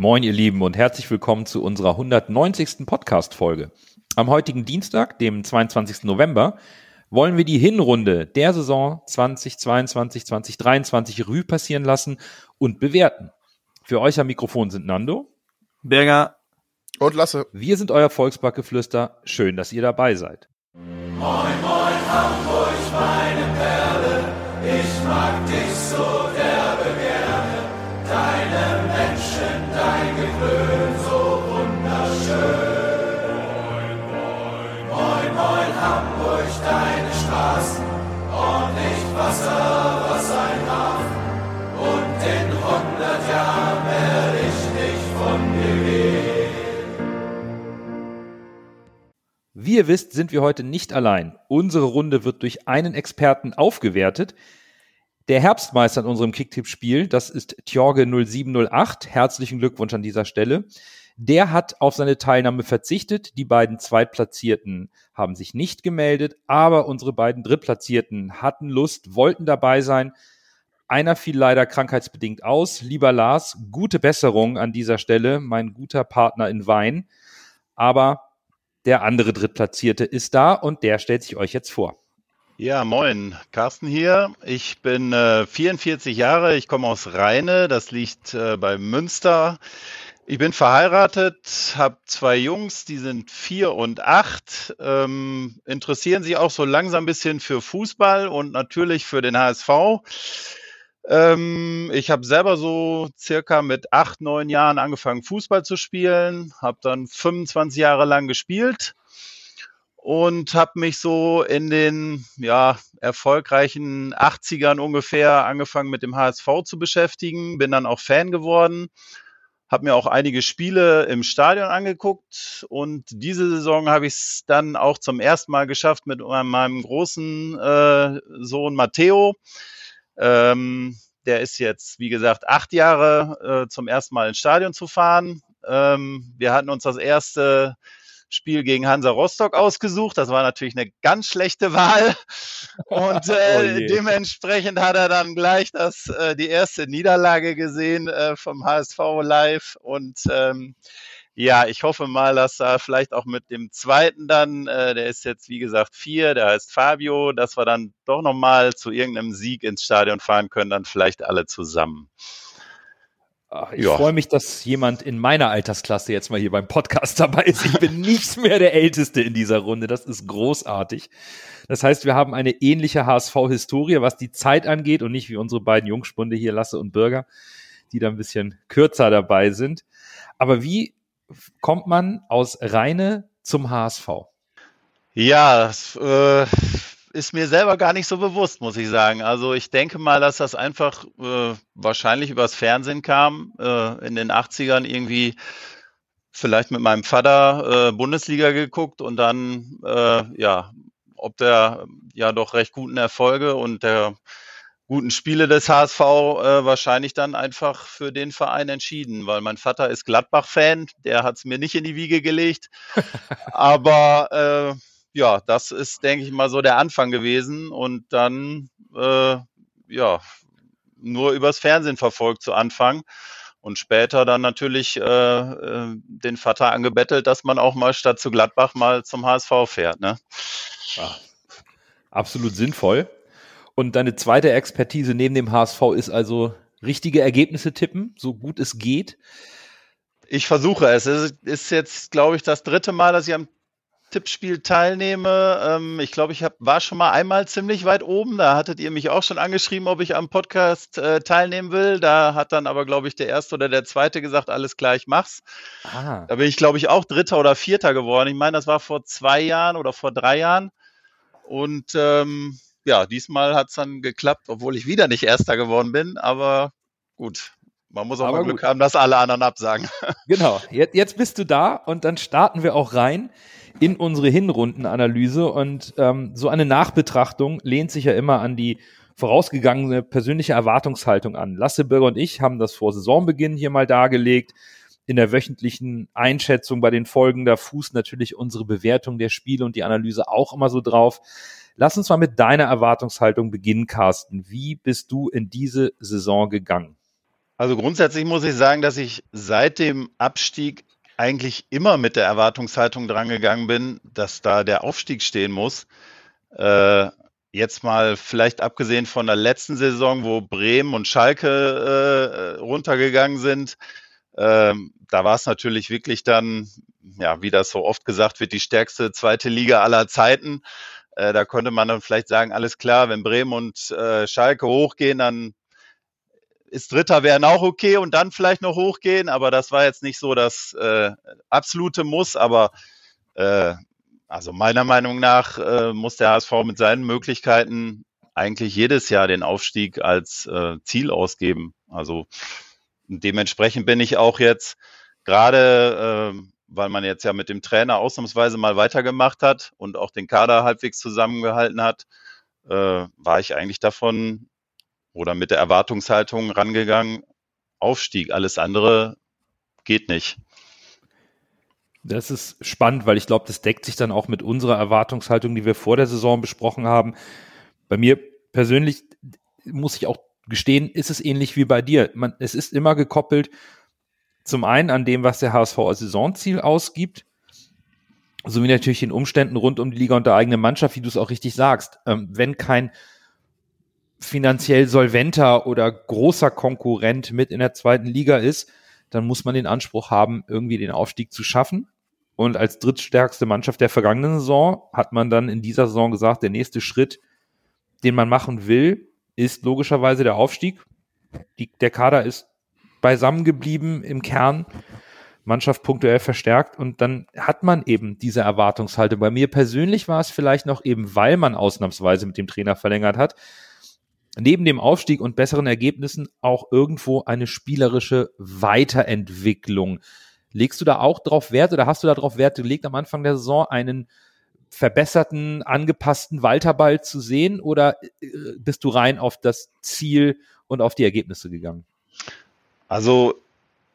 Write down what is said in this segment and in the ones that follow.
Moin, ihr Lieben, und herzlich willkommen zu unserer 190. Podcast-Folge. Am heutigen Dienstag, dem 22. November, wollen wir die Hinrunde der Saison 2022, 2023 Rue passieren lassen und bewerten. Für euch am Mikrofon sind Nando, Berger und Lasse. Wir sind euer Volksbackgeflüster. Schön, dass ihr dabei seid. Moin, moin, Hamburg, meine Perle, ich mag dich so Wie ihr wisst, sind wir heute nicht allein. Unsere Runde wird durch einen Experten aufgewertet. Der Herbstmeister in unserem Kicktipp-Spiel, das ist Tjorge 0708. Herzlichen Glückwunsch an dieser Stelle. Der hat auf seine Teilnahme verzichtet. Die beiden Zweitplatzierten haben sich nicht gemeldet, aber unsere beiden Drittplatzierten hatten Lust, wollten dabei sein. Einer fiel leider krankheitsbedingt aus. Lieber Lars, gute Besserung an dieser Stelle, mein guter Partner in Wein. Aber der andere Drittplatzierte ist da und der stellt sich euch jetzt vor. Ja, moin, Carsten hier. Ich bin äh, 44 Jahre, ich komme aus Rheine, das liegt äh, bei Münster. Ich bin verheiratet, habe zwei Jungs, die sind vier und acht, ähm, interessieren sich auch so langsam ein bisschen für Fußball und natürlich für den HSV. Ähm, ich habe selber so circa mit acht, neun Jahren angefangen, Fußball zu spielen, habe dann 25 Jahre lang gespielt und habe mich so in den ja, erfolgreichen 80ern ungefähr angefangen mit dem HSV zu beschäftigen, bin dann auch Fan geworden, habe mir auch einige Spiele im Stadion angeguckt und diese Saison habe ich es dann auch zum ersten Mal geschafft mit meinem großen äh, Sohn Matteo. Ähm, der ist jetzt, wie gesagt, acht Jahre äh, zum ersten Mal ins Stadion zu fahren. Ähm, wir hatten uns das erste Spiel gegen Hansa Rostock ausgesucht. Das war natürlich eine ganz schlechte Wahl. Und äh, oh dementsprechend hat er dann gleich das, äh, die erste Niederlage gesehen äh, vom HSV live. Und ähm, ja, ich hoffe mal, dass er vielleicht auch mit dem zweiten dann, äh, der ist jetzt wie gesagt vier, der heißt Fabio, dass wir dann doch nochmal zu irgendeinem Sieg ins Stadion fahren können, dann vielleicht alle zusammen. Ach, ich ja. freue mich, dass jemand in meiner Altersklasse jetzt mal hier beim Podcast dabei ist. Ich bin nicht mehr der Älteste in dieser Runde. Das ist großartig. Das heißt, wir haben eine ähnliche HSV-Historie, was die Zeit angeht und nicht wie unsere beiden Jungspunde hier, Lasse und Bürger, die da ein bisschen kürzer dabei sind. Aber wie kommt man aus Reine zum HSV? Ja, äh, ist mir selber gar nicht so bewusst, muss ich sagen. Also ich denke mal, dass das einfach äh, wahrscheinlich übers Fernsehen kam, äh, in den 80ern irgendwie vielleicht mit meinem Vater äh, Bundesliga geguckt und dann, äh, ja, ob der ja doch recht guten Erfolge und der guten Spiele des HSV äh, wahrscheinlich dann einfach für den Verein entschieden, weil mein Vater ist Gladbach-Fan, der hat es mir nicht in die Wiege gelegt, aber äh, ja, das ist, denke ich mal, so der Anfang gewesen und dann, äh, ja, nur übers Fernsehen verfolgt zu Anfang und später dann natürlich äh, äh, den Vater angebettelt, dass man auch mal statt zu Gladbach mal zum HSV fährt. Ne? Ja, absolut sinnvoll. Und deine zweite Expertise neben dem HSV ist also richtige Ergebnisse tippen, so gut es geht. Ich versuche es. Es ist jetzt, glaube ich, das dritte Mal, dass ich am Tippspiel teilnehme. Ähm, ich glaube, ich hab, war schon mal einmal ziemlich weit oben. Da hattet ihr mich auch schon angeschrieben, ob ich am Podcast äh, teilnehmen will. Da hat dann aber, glaube ich, der erste oder der zweite gesagt, alles klar, ich mach's. Ah. Da bin ich, glaube ich, auch Dritter oder Vierter geworden. Ich meine, das war vor zwei Jahren oder vor drei Jahren. Und ähm, ja, diesmal hat's dann geklappt, obwohl ich wieder nicht Erster geworden bin. Aber gut, man muss auch aber mal Glück gut. haben, dass alle anderen absagen. Genau, jetzt, jetzt bist du da und dann starten wir auch rein in unsere Hinrundenanalyse und ähm, so eine Nachbetrachtung lehnt sich ja immer an die vorausgegangene persönliche Erwartungshaltung an. Lasse Bürger und ich haben das vor Saisonbeginn hier mal dargelegt. In der wöchentlichen Einschätzung bei den Folgen, da fußt natürlich unsere Bewertung der Spiele und die Analyse auch immer so drauf. Lass uns mal mit deiner Erwartungshaltung beginnen, Carsten. Wie bist du in diese Saison gegangen? Also grundsätzlich muss ich sagen, dass ich seit dem Abstieg eigentlich immer mit der Erwartungshaltung drangegangen bin, dass da der Aufstieg stehen muss. Äh, jetzt mal vielleicht abgesehen von der letzten Saison, wo Bremen und Schalke äh, runtergegangen sind, ähm, da war es natürlich wirklich dann, ja, wie das so oft gesagt wird, die stärkste zweite Liga aller Zeiten. Äh, da konnte man dann vielleicht sagen, alles klar, wenn Bremen und äh, Schalke hochgehen, dann ist Dritter wären auch okay und dann vielleicht noch hochgehen, aber das war jetzt nicht so das äh, absolute Muss, aber äh, also meiner Meinung nach äh, muss der HSV mit seinen Möglichkeiten eigentlich jedes Jahr den Aufstieg als äh, Ziel ausgeben. Also dementsprechend bin ich auch jetzt gerade, äh, weil man jetzt ja mit dem Trainer ausnahmsweise mal weitergemacht hat und auch den Kader halbwegs zusammengehalten hat, äh, war ich eigentlich davon oder mit der Erwartungshaltung rangegangen, Aufstieg. Alles andere geht nicht. Das ist spannend, weil ich glaube, das deckt sich dann auch mit unserer Erwartungshaltung, die wir vor der Saison besprochen haben. Bei mir persönlich muss ich auch gestehen, ist es ähnlich wie bei dir. Man, es ist immer gekoppelt zum einen an dem, was der HSV als Saisonziel ausgibt, sowie natürlich den Umständen rund um die Liga und der eigenen Mannschaft, wie du es auch richtig sagst. Ähm, wenn kein finanziell solventer oder großer Konkurrent mit in der zweiten Liga ist, dann muss man den Anspruch haben, irgendwie den Aufstieg zu schaffen. Und als drittstärkste Mannschaft der vergangenen Saison hat man dann in dieser Saison gesagt, der nächste Schritt, den man machen will, ist logischerweise der Aufstieg. Die, der Kader ist beisammen geblieben im Kern, Mannschaft punktuell verstärkt und dann hat man eben diese Erwartungshalte. Bei mir persönlich war es vielleicht noch eben, weil man ausnahmsweise mit dem Trainer verlängert hat, neben dem Aufstieg und besseren Ergebnissen auch irgendwo eine spielerische Weiterentwicklung. Legst du da auch drauf Wert oder hast du da drauf Wert gelegt, am Anfang der Saison einen verbesserten, angepassten Walterball zu sehen oder äh, bist du rein auf das Ziel und auf die Ergebnisse gegangen? Also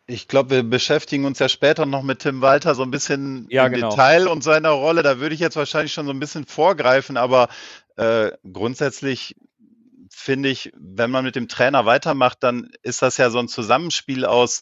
ich glaube, wir beschäftigen uns ja später noch mit Tim Walter so ein bisschen ja, im genau. Detail und seiner Rolle. Da würde ich jetzt wahrscheinlich schon so ein bisschen vorgreifen, aber äh, grundsätzlich finde ich, wenn man mit dem Trainer weitermacht, dann ist das ja so ein Zusammenspiel aus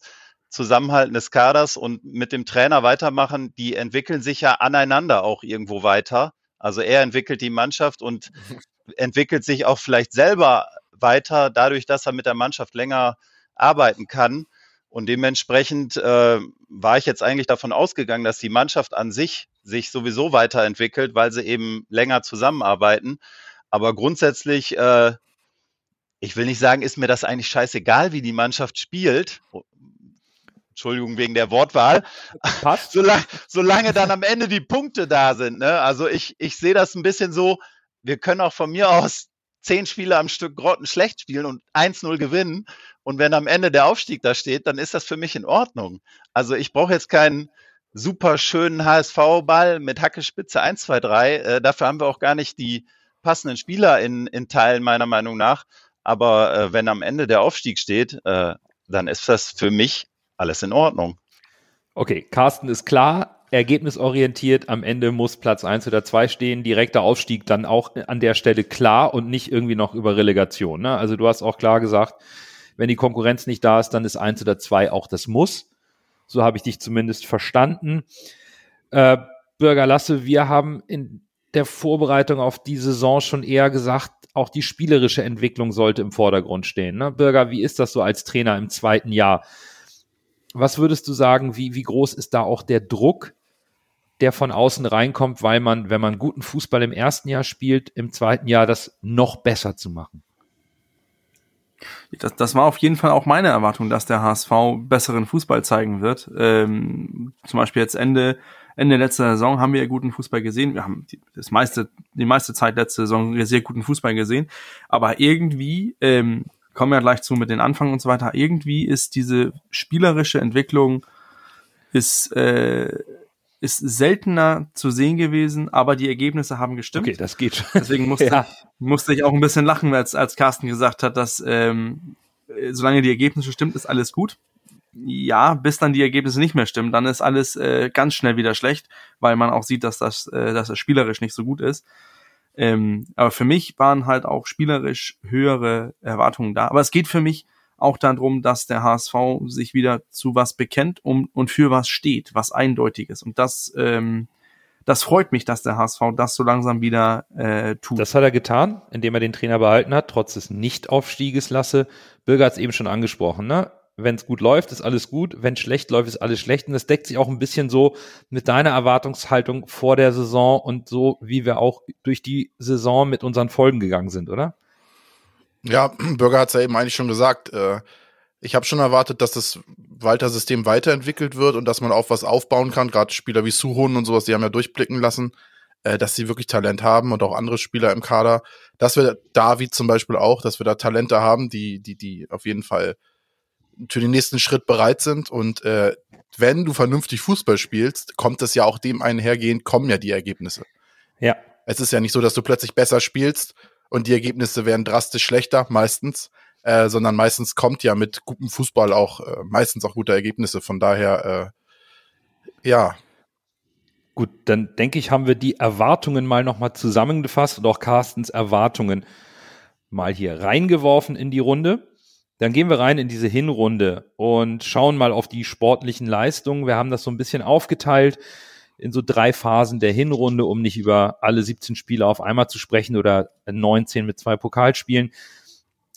Zusammenhalten des Kaders und mit dem Trainer weitermachen, die entwickeln sich ja aneinander auch irgendwo weiter. Also er entwickelt die Mannschaft und entwickelt sich auch vielleicht selber weiter, dadurch, dass er mit der Mannschaft länger arbeiten kann. Und dementsprechend äh, war ich jetzt eigentlich davon ausgegangen, dass die Mannschaft an sich sich sowieso weiterentwickelt, weil sie eben länger zusammenarbeiten. Aber grundsätzlich äh, ich will nicht sagen, ist mir das eigentlich scheißegal, wie die Mannschaft spielt. Entschuldigung wegen der Wortwahl. Passt. solange, solange dann am Ende die Punkte da sind. Ne? Also ich, ich sehe das ein bisschen so, wir können auch von mir aus zehn Spiele am Stück Grotten schlecht spielen und 1-0 gewinnen. Und wenn am Ende der Aufstieg da steht, dann ist das für mich in Ordnung. Also ich brauche jetzt keinen super schönen HSV-Ball mit Hackespitze 1, 2, 3. Äh, dafür haben wir auch gar nicht die passenden Spieler in, in Teilen meiner Meinung nach. Aber äh, wenn am Ende der Aufstieg steht, äh, dann ist das für mich alles in Ordnung. Okay, Carsten ist klar, ergebnisorientiert, am Ende muss Platz 1 oder 2 stehen, direkter Aufstieg dann auch an der Stelle klar und nicht irgendwie noch über Relegation. Ne? Also du hast auch klar gesagt, wenn die Konkurrenz nicht da ist, dann ist 1 oder 2 auch das Muss. So habe ich dich zumindest verstanden. Äh, Bürger Lasse, wir haben in der Vorbereitung auf die Saison schon eher gesagt, auch die spielerische Entwicklung sollte im Vordergrund stehen. Ne? Bürger, wie ist das so als Trainer im zweiten Jahr? Was würdest du sagen, wie, wie groß ist da auch der Druck, der von außen reinkommt, weil man, wenn man guten Fußball im ersten Jahr spielt, im zweiten Jahr das noch besser zu machen? Das, das war auf jeden Fall auch meine Erwartung, dass der HSV besseren Fußball zeigen wird. Ähm, zum Beispiel jetzt Ende Ende letzter Saison haben wir ja guten Fußball gesehen. Wir haben die, das meiste, die meiste Zeit letzte Saison sehr guten Fußball gesehen. Aber irgendwie, ähm, kommen wir gleich zu mit den Anfang und so weiter, irgendwie ist diese spielerische Entwicklung ist, äh, ist seltener zu sehen gewesen, aber die Ergebnisse haben gestimmt. Okay, das geht schon. Deswegen musste, ja. ich, musste ich auch ein bisschen lachen, als, als Carsten gesagt hat, dass ähm, solange die Ergebnisse stimmt, ist alles gut ja, bis dann die Ergebnisse nicht mehr stimmen, dann ist alles äh, ganz schnell wieder schlecht, weil man auch sieht, dass das, äh, dass das spielerisch nicht so gut ist. Ähm, aber für mich waren halt auch spielerisch höhere Erwartungen da. Aber es geht für mich auch darum, dass der HSV sich wieder zu was bekennt um, und für was steht, was Eindeutiges. Und das, ähm, das freut mich, dass der HSV das so langsam wieder äh, tut. Das hat er getan, indem er den Trainer behalten hat, trotz des Nichtaufstieges Lasse. Bürger hat es eben schon angesprochen, ne? Wenn es gut läuft, ist alles gut. Wenn schlecht läuft, ist alles schlecht. Und das deckt sich auch ein bisschen so mit deiner Erwartungshaltung vor der Saison und so, wie wir auch durch die Saison mit unseren Folgen gegangen sind, oder? Ja, Bürger hat es ja eben eigentlich schon gesagt. Äh, ich habe schon erwartet, dass das Walter-System weiterentwickelt wird und dass man auf was aufbauen kann. Gerade Spieler wie Suhun und sowas, die haben ja durchblicken lassen, äh, dass sie wirklich Talent haben und auch andere Spieler im Kader. Dass wir David zum Beispiel auch, dass wir da Talente haben, die, die, die auf jeden Fall für den nächsten Schritt bereit sind. Und äh, wenn du vernünftig Fußball spielst, kommt es ja auch dem einhergehend, kommen ja die Ergebnisse. Ja. Es ist ja nicht so, dass du plötzlich besser spielst und die Ergebnisse werden drastisch schlechter, meistens, äh, sondern meistens kommt ja mit gutem Fußball auch äh, meistens auch gute Ergebnisse. Von daher, äh, ja. Gut, dann denke ich, haben wir die Erwartungen mal nochmal zusammengefasst und auch Carstens Erwartungen mal hier reingeworfen in die Runde. Dann gehen wir rein in diese Hinrunde und schauen mal auf die sportlichen Leistungen. Wir haben das so ein bisschen aufgeteilt in so drei Phasen der Hinrunde, um nicht über alle 17 Spiele auf einmal zu sprechen oder 19 mit zwei Pokalspielen.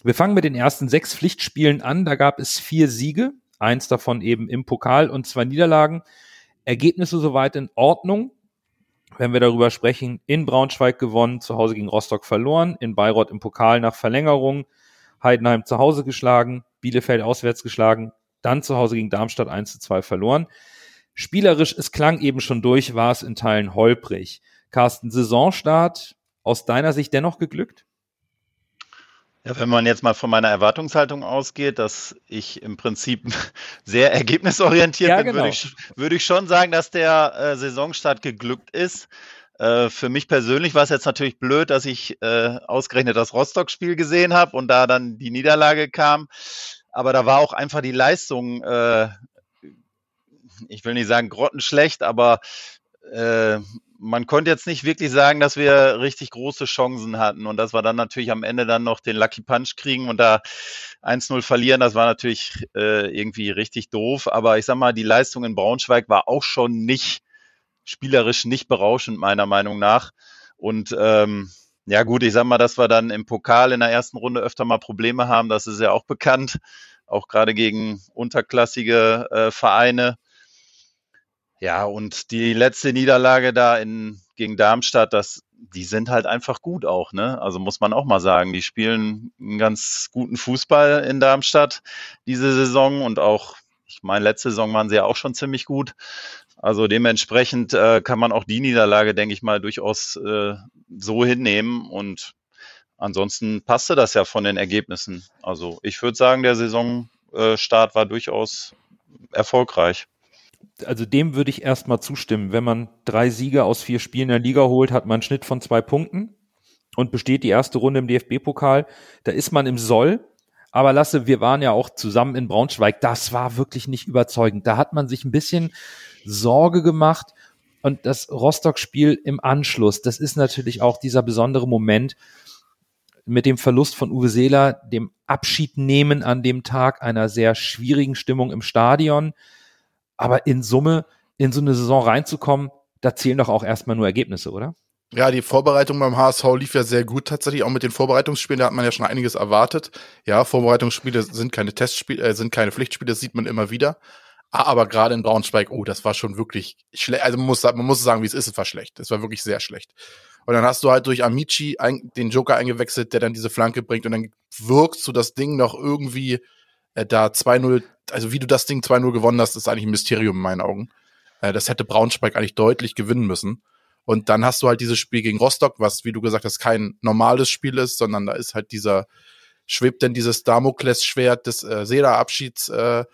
Wir fangen mit den ersten sechs Pflichtspielen an. Da gab es vier Siege, eins davon eben im Pokal und zwei Niederlagen. Ergebnisse soweit in Ordnung. Wenn wir darüber sprechen, in Braunschweig gewonnen, zu Hause gegen Rostock verloren, in Bayreuth im Pokal nach Verlängerung, Heidenheim zu Hause geschlagen, Bielefeld auswärts geschlagen, dann zu Hause gegen Darmstadt 1 zu 2 verloren. Spielerisch, es klang eben schon durch, war es in Teilen holprig. Carsten, Saisonstart aus deiner Sicht dennoch geglückt? Ja, wenn man jetzt mal von meiner Erwartungshaltung ausgeht, dass ich im Prinzip sehr ergebnisorientiert ja, bin, genau. würde, ich, würde ich schon sagen, dass der äh, Saisonstart geglückt ist. Äh, für mich persönlich war es jetzt natürlich blöd, dass ich äh, ausgerechnet das Rostock-Spiel gesehen habe und da dann die Niederlage kam. Aber da war auch einfach die Leistung äh, ich will nicht sagen grottenschlecht, aber äh, man konnte jetzt nicht wirklich sagen, dass wir richtig große Chancen hatten und dass wir dann natürlich am Ende dann noch den Lucky Punch kriegen und da 1-0 verlieren, das war natürlich äh, irgendwie richtig doof. Aber ich sag mal, die Leistung in Braunschweig war auch schon nicht spielerisch nicht berauschend, meiner Meinung nach. Und ähm, ja gut, ich sag mal, dass wir dann im Pokal in der ersten Runde öfter mal Probleme haben, das ist ja auch bekannt, auch gerade gegen unterklassige äh, Vereine. Ja, und die letzte Niederlage da in, gegen Darmstadt, das, die sind halt einfach gut auch, ne? Also muss man auch mal sagen, die spielen einen ganz guten Fußball in Darmstadt diese Saison und auch, ich meine, letzte Saison waren sie ja auch schon ziemlich gut. Also dementsprechend äh, kann man auch die Niederlage, denke ich mal, durchaus äh, so hinnehmen und ansonsten passte das ja von den Ergebnissen. Also ich würde sagen, der Saisonstart war durchaus erfolgreich also dem würde ich erstmal zustimmen. Wenn man drei Siege aus vier Spielen in der Liga holt, hat man einen Schnitt von zwei Punkten und besteht die erste Runde im DFB-Pokal. Da ist man im Soll. Aber Lasse, wir waren ja auch zusammen in Braunschweig. Das war wirklich nicht überzeugend. Da hat man sich ein bisschen Sorge gemacht. Und das Rostock-Spiel im Anschluss, das ist natürlich auch dieser besondere Moment mit dem Verlust von Uwe Seeler, dem Abschied nehmen an dem Tag einer sehr schwierigen Stimmung im Stadion. Aber in Summe, in so eine Saison reinzukommen, da zählen doch auch erstmal nur Ergebnisse, oder? Ja, die Vorbereitung beim HSV lief ja sehr gut tatsächlich, auch mit den Vorbereitungsspielen, da hat man ja schon einiges erwartet. Ja, Vorbereitungsspiele sind keine Testspiele, äh, sind keine Pflichtspiele, das sieht man immer wieder. Aber gerade in Braunschweig, oh, das war schon wirklich schlecht. Also man muss, man muss sagen, wie es ist, es war schlecht. Es war wirklich sehr schlecht. Und dann hast du halt durch Amici ein, den Joker eingewechselt, der dann diese Flanke bringt und dann wirkst du das Ding noch irgendwie äh, da 2-0 also wie du das Ding 2-0 gewonnen hast, ist eigentlich ein Mysterium in meinen Augen. Äh, das hätte Braunschweig eigentlich deutlich gewinnen müssen. Und dann hast du halt dieses Spiel gegen Rostock, was, wie du gesagt hast, kein normales Spiel ist, sondern da ist halt dieser, schwebt denn dieses Damoklesschwert des äh, Seeler-Abschieds äh,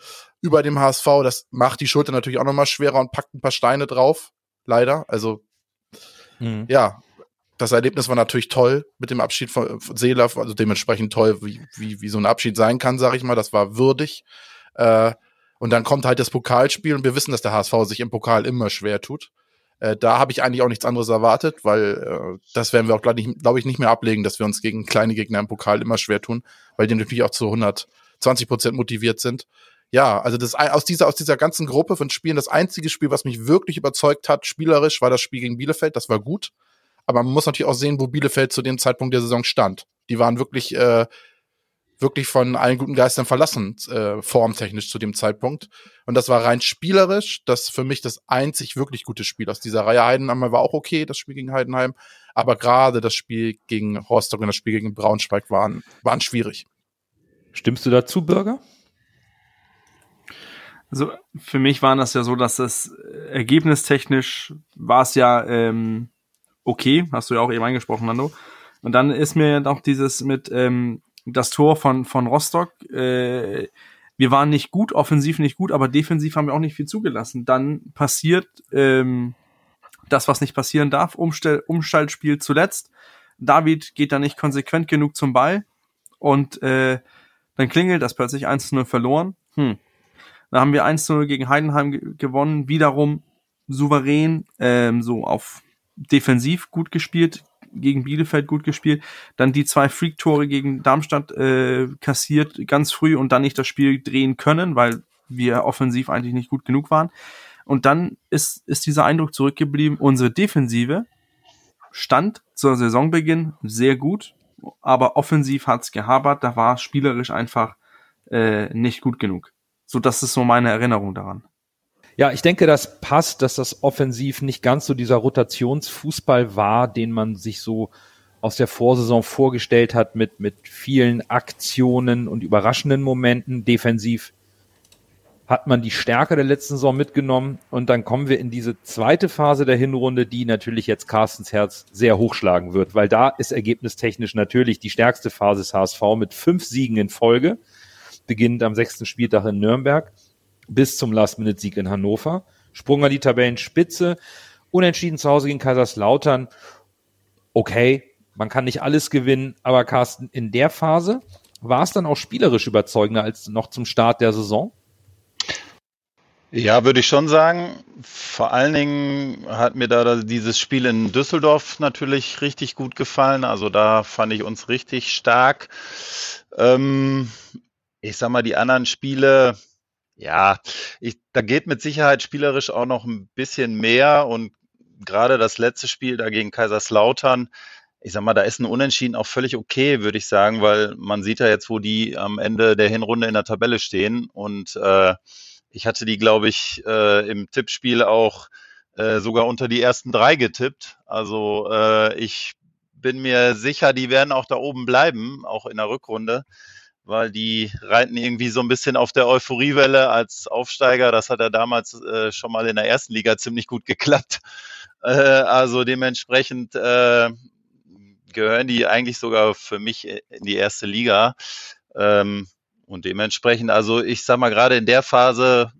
über dem HSV. Das macht die Schulter natürlich auch nochmal schwerer und packt ein paar Steine drauf. Leider. Also, mhm. ja, das Erlebnis war natürlich toll mit dem Abschied von, Seeler, also dementsprechend toll, wie, wie, wie so ein Abschied sein kann, sag ich mal. Das war würdig. Äh, und dann kommt halt das Pokalspiel und wir wissen, dass der HSV sich im Pokal immer schwer tut. Äh, da habe ich eigentlich auch nichts anderes erwartet, weil äh, das werden wir auch, glaube ich, nicht mehr ablegen, dass wir uns gegen kleine Gegner im Pokal immer schwer tun, weil die natürlich auch zu 100 20 Prozent motiviert sind. Ja, also das aus dieser aus dieser ganzen Gruppe von Spielen das einzige Spiel, was mich wirklich überzeugt hat, spielerisch, war das Spiel gegen Bielefeld. Das war gut, aber man muss natürlich auch sehen, wo Bielefeld zu dem Zeitpunkt der Saison stand. Die waren wirklich äh, wirklich von allen guten Geistern verlassen, äh, formtechnisch zu dem Zeitpunkt. Und das war rein spielerisch, das für mich das einzig wirklich gute Spiel aus dieser Reihe. Heidenheim war auch okay, das Spiel gegen Heidenheim. Aber gerade das Spiel gegen Rostock und das Spiel gegen Braunschweig waren, waren schwierig. Stimmst du dazu, Bürger? Also für mich war das ja so, dass das ergebnistechnisch war es ja ähm, okay, hast du ja auch eben angesprochen, Nando. Und dann ist mir auch dieses mit ähm, das Tor von, von Rostock, äh, wir waren nicht gut, offensiv nicht gut, aber defensiv haben wir auch nicht viel zugelassen. Dann passiert ähm, das, was nicht passieren darf, Umstell Umschaltspiel zuletzt. David geht da nicht konsequent genug zum Ball und äh, dann klingelt das plötzlich 1-0 verloren. Hm. Dann haben wir 1-0 gegen Heidenheim gewonnen, wiederum souverän, ähm, so auf defensiv gut gespielt, gegen Bielefeld gut gespielt, dann die zwei Freak-Tore gegen Darmstadt äh, kassiert ganz früh und dann nicht das Spiel drehen können, weil wir offensiv eigentlich nicht gut genug waren. Und dann ist, ist dieser Eindruck zurückgeblieben, unsere Defensive stand zur Saisonbeginn sehr gut, aber offensiv hat's gehabert, da war spielerisch einfach äh, nicht gut genug. So, das ist so meine Erinnerung daran. Ja, ich denke, das passt, dass das offensiv nicht ganz so dieser Rotationsfußball war, den man sich so aus der Vorsaison vorgestellt hat mit, mit vielen Aktionen und überraschenden Momenten. Defensiv hat man die Stärke der letzten Saison mitgenommen und dann kommen wir in diese zweite Phase der Hinrunde, die natürlich jetzt Carstens Herz sehr hochschlagen wird, weil da ist ergebnistechnisch natürlich die stärkste Phase des HSV mit fünf Siegen in Folge, beginnend am sechsten Spieltag in Nürnberg bis zum Last-Minute-Sieg in Hannover. Sprung an die Tabellenspitze. Unentschieden zu Hause gegen Kaiserslautern. Okay, man kann nicht alles gewinnen, aber Carsten, in der Phase war es dann auch spielerisch überzeugender als noch zum Start der Saison? Ja, würde ich schon sagen. Vor allen Dingen hat mir da dieses Spiel in Düsseldorf natürlich richtig gut gefallen. Also da fand ich uns richtig stark. Ähm, ich sag mal, die anderen Spiele, ja, ich, da geht mit Sicherheit spielerisch auch noch ein bisschen mehr und gerade das letzte Spiel da gegen Kaiserslautern, ich sag mal, da ist ein Unentschieden auch völlig okay, würde ich sagen, weil man sieht ja jetzt, wo die am Ende der Hinrunde in der Tabelle stehen und äh, ich hatte die, glaube ich, äh, im Tippspiel auch äh, sogar unter die ersten drei getippt. Also äh, ich bin mir sicher, die werden auch da oben bleiben, auch in der Rückrunde weil die reiten irgendwie so ein bisschen auf der Euphoriewelle als Aufsteiger. Das hat ja damals äh, schon mal in der ersten Liga ziemlich gut geklappt. Äh, also dementsprechend äh, gehören die eigentlich sogar für mich in die erste Liga. Ähm, und dementsprechend, also ich sag mal, gerade in der Phase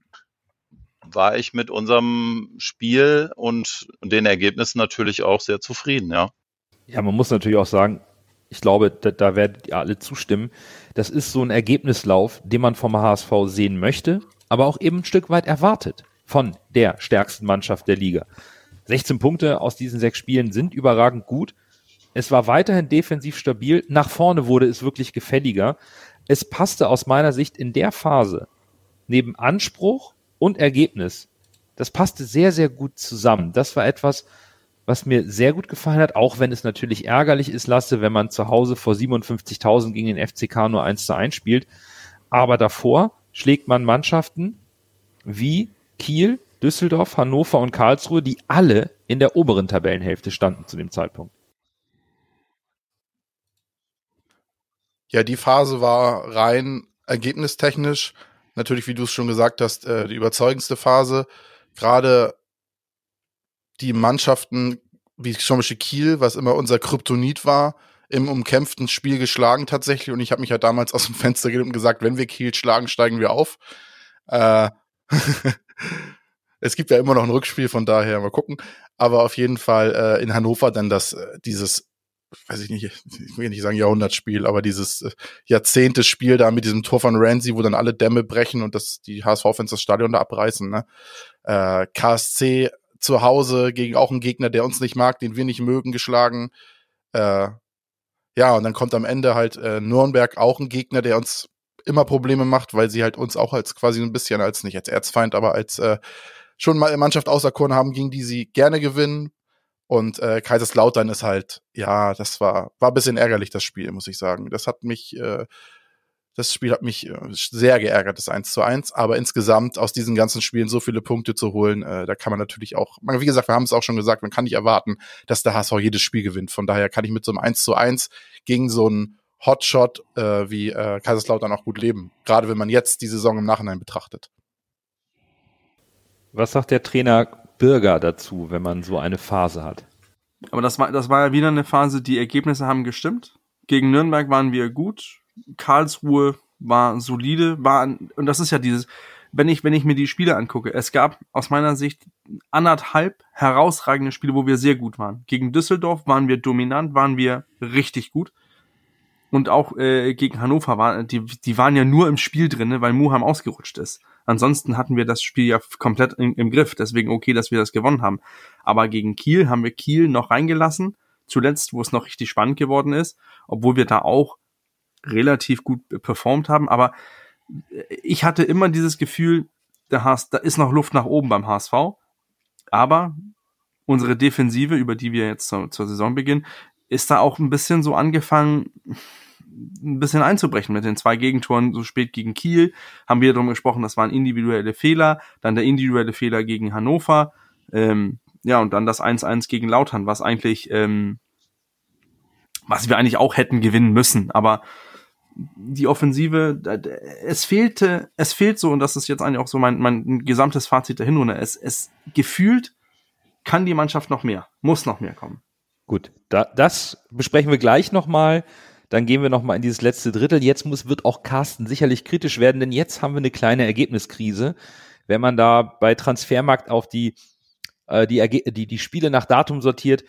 war ich mit unserem Spiel und den Ergebnissen natürlich auch sehr zufrieden, ja. Ja, man muss natürlich auch sagen, ich glaube, da, da werdet ihr alle zustimmen. Das ist so ein Ergebnislauf, den man vom HSV sehen möchte, aber auch eben ein Stück weit erwartet von der stärksten Mannschaft der Liga. 16 Punkte aus diesen sechs Spielen sind überragend gut. Es war weiterhin defensiv stabil. Nach vorne wurde es wirklich gefälliger. Es passte aus meiner Sicht in der Phase neben Anspruch und Ergebnis. Das passte sehr, sehr gut zusammen. Das war etwas, was mir sehr gut gefallen hat, auch wenn es natürlich ärgerlich ist, Lasse, wenn man zu Hause vor 57.000 gegen den FCK nur 1 zu 1 spielt. Aber davor schlägt man Mannschaften wie Kiel, Düsseldorf, Hannover und Karlsruhe, die alle in der oberen Tabellenhälfte standen zu dem Zeitpunkt. Ja, die Phase war rein ergebnistechnisch natürlich, wie du es schon gesagt hast, äh, die überzeugendste Phase. Gerade die Mannschaften wie zum Beispiel Kiel, was immer unser Kryptonit war, im umkämpften Spiel geschlagen tatsächlich. Und ich habe mich ja halt damals aus dem Fenster gelegt und gesagt, wenn wir Kiel schlagen, steigen wir auf. Äh, es gibt ja immer noch ein Rückspiel, von daher mal gucken. Aber auf jeden Fall äh, in Hannover dann das, äh, dieses, weiß ich nicht, ich will nicht sagen Jahrhundertspiel, aber dieses äh, Jahrzehnte-Spiel da mit diesem Tor von Ramsey, wo dann alle Dämme brechen und das, die HSV-Fans das Stadion da abreißen. Ne? Äh, KSC zu Hause gegen auch einen Gegner, der uns nicht mag, den wir nicht mögen, geschlagen. Äh, ja, und dann kommt am Ende halt äh, Nürnberg auch ein Gegner, der uns immer Probleme macht, weil sie halt uns auch als quasi ein bisschen als nicht als Erzfeind, aber als äh, schon mal Mannschaft auserkoren haben, gegen die sie gerne gewinnen. Und äh, Kaiserslautern ist halt, ja, das war, war ein bisschen ärgerlich, das Spiel, muss ich sagen. Das hat mich, äh, das Spiel hat mich äh, sehr geärgert, das 1 zu 1. Aber insgesamt aus diesen ganzen Spielen so viele Punkte zu holen, äh, da kann man natürlich auch, wie gesagt, wir haben es auch schon gesagt, man kann nicht erwarten, dass der HSV jedes Spiel gewinnt. Von daher kann ich mit so einem 1 zu 1 gegen so einen Hotshot äh, wie äh, Kaiserslautern auch gut leben. Gerade wenn man jetzt die Saison im Nachhinein betrachtet. Was sagt der Trainer Bürger dazu, wenn man so eine Phase hat? Aber das war, das war ja wieder eine Phase, die Ergebnisse haben gestimmt. Gegen Nürnberg waren wir gut. Karlsruhe war solide, war, und das ist ja dieses, wenn ich, wenn ich mir die Spiele angucke, es gab aus meiner Sicht anderthalb herausragende Spiele, wo wir sehr gut waren. Gegen Düsseldorf waren wir dominant, waren wir richtig gut und auch äh, gegen Hannover waren, die, die waren ja nur im Spiel drinne, weil Muham ausgerutscht ist. Ansonsten hatten wir das Spiel ja komplett im, im Griff, deswegen okay, dass wir das gewonnen haben. Aber gegen Kiel haben wir Kiel noch reingelassen, zuletzt, wo es noch richtig spannend geworden ist, obwohl wir da auch relativ gut performt haben. Aber ich hatte immer dieses Gefühl, der HS, da ist noch Luft nach oben beim HSV. Aber unsere Defensive, über die wir jetzt zur, zur Saison beginnen, ist da auch ein bisschen so angefangen, ein bisschen einzubrechen mit den zwei Gegentoren so spät gegen Kiel. Haben wir darum gesprochen, das waren individuelle Fehler. Dann der individuelle Fehler gegen Hannover. Ähm, ja, und dann das 1-1 gegen Lautern, was eigentlich, ähm, was wir eigentlich auch hätten gewinnen müssen. Aber die Offensive, es fehlte, es fehlt so, und das ist jetzt eigentlich auch so mein, mein gesamtes Fazit der Hinrunde, es, es gefühlt kann die Mannschaft noch mehr, muss noch mehr kommen. Gut, da, das besprechen wir gleich nochmal. Dann gehen wir nochmal in dieses letzte Drittel. Jetzt muss, wird auch Carsten sicherlich kritisch werden, denn jetzt haben wir eine kleine Ergebniskrise. Wenn man da bei Transfermarkt auf die, äh, die, die, die Spiele nach Datum sortiert,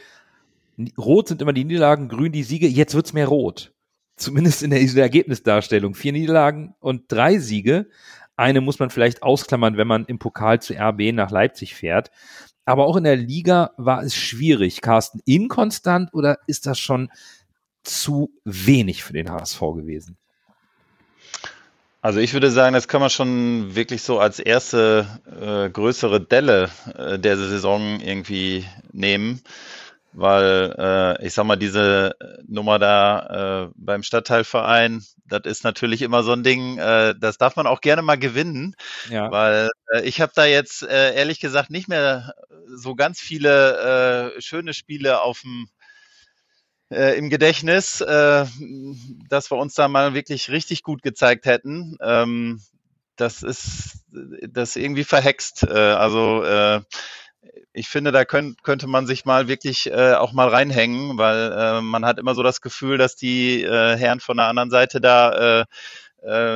rot sind immer die Niederlagen, grün die Siege, jetzt wird's mehr rot. Zumindest in der, Ergebnisdarstellung. Vier Niederlagen und drei Siege. Eine muss man vielleicht ausklammern, wenn man im Pokal zu RB nach Leipzig fährt. Aber auch in der Liga war es schwierig. Carsten, inkonstant oder ist das schon zu wenig für den HSV gewesen? Also ich würde sagen, das kann man schon wirklich so als erste äh, größere Delle äh, der Saison irgendwie nehmen weil äh, ich sag mal, diese Nummer da äh, beim Stadtteilverein, das ist natürlich immer so ein Ding, äh, das darf man auch gerne mal gewinnen, ja. weil äh, ich habe da jetzt äh, ehrlich gesagt nicht mehr so ganz viele äh, schöne Spiele auf dem äh, im Gedächtnis, äh, dass wir uns da mal wirklich richtig gut gezeigt hätten. Ähm, das ist das irgendwie verhext. Äh, also äh, ich finde, da könnt, könnte man sich mal wirklich äh, auch mal reinhängen, weil äh, man hat immer so das Gefühl, dass die äh, Herren von der anderen Seite da äh,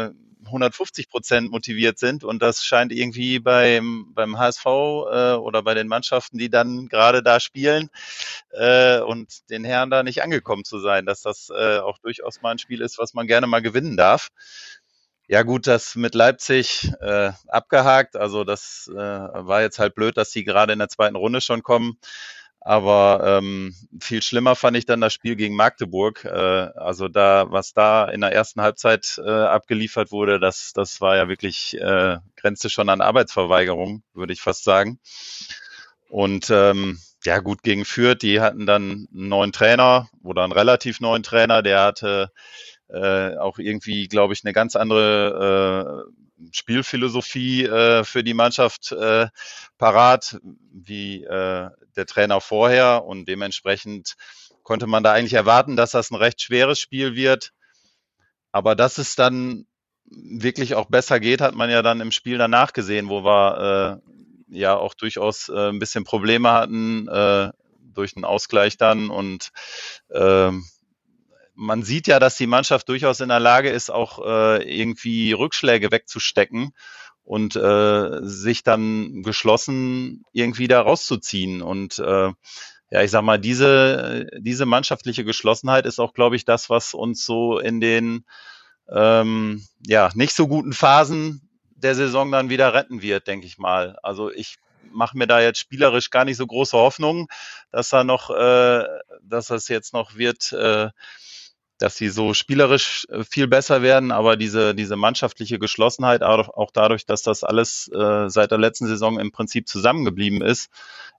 äh, 150 Prozent motiviert sind und das scheint irgendwie beim, beim HSV äh, oder bei den Mannschaften, die dann gerade da spielen äh, und den Herren da nicht angekommen zu sein, dass das äh, auch durchaus mal ein Spiel ist, was man gerne mal gewinnen darf. Ja gut, das mit Leipzig äh, abgehakt. Also das äh, war jetzt halt blöd, dass sie gerade in der zweiten Runde schon kommen. Aber ähm, viel schlimmer fand ich dann das Spiel gegen Magdeburg. Äh, also da, was da in der ersten Halbzeit äh, abgeliefert wurde, das, das war ja wirklich äh, grenzte schon an Arbeitsverweigerung, würde ich fast sagen. Und ähm, ja gut gegen Fürth, die hatten dann einen neuen Trainer oder einen relativ neuen Trainer, der hatte äh, auch irgendwie, glaube ich, eine ganz andere äh, Spielphilosophie äh, für die Mannschaft äh, parat, wie äh, der Trainer vorher. Und dementsprechend konnte man da eigentlich erwarten, dass das ein recht schweres Spiel wird. Aber dass es dann wirklich auch besser geht, hat man ja dann im Spiel danach gesehen, wo wir äh, ja auch durchaus äh, ein bisschen Probleme hatten äh, durch einen Ausgleich dann und äh, man sieht ja, dass die Mannschaft durchaus in der Lage ist, auch äh, irgendwie Rückschläge wegzustecken und äh, sich dann geschlossen irgendwie da rauszuziehen. Und äh, ja, ich sag mal, diese, diese mannschaftliche Geschlossenheit ist auch, glaube ich, das, was uns so in den ähm, ja, nicht so guten Phasen der Saison dann wieder retten wird, denke ich mal. Also ich mache mir da jetzt spielerisch gar nicht so große Hoffnung, dass da noch, äh, dass das jetzt noch wird, äh, dass sie so spielerisch äh, viel besser werden, aber diese, diese mannschaftliche Geschlossenheit, auch dadurch, dass das alles äh, seit der letzten Saison im Prinzip zusammengeblieben ist.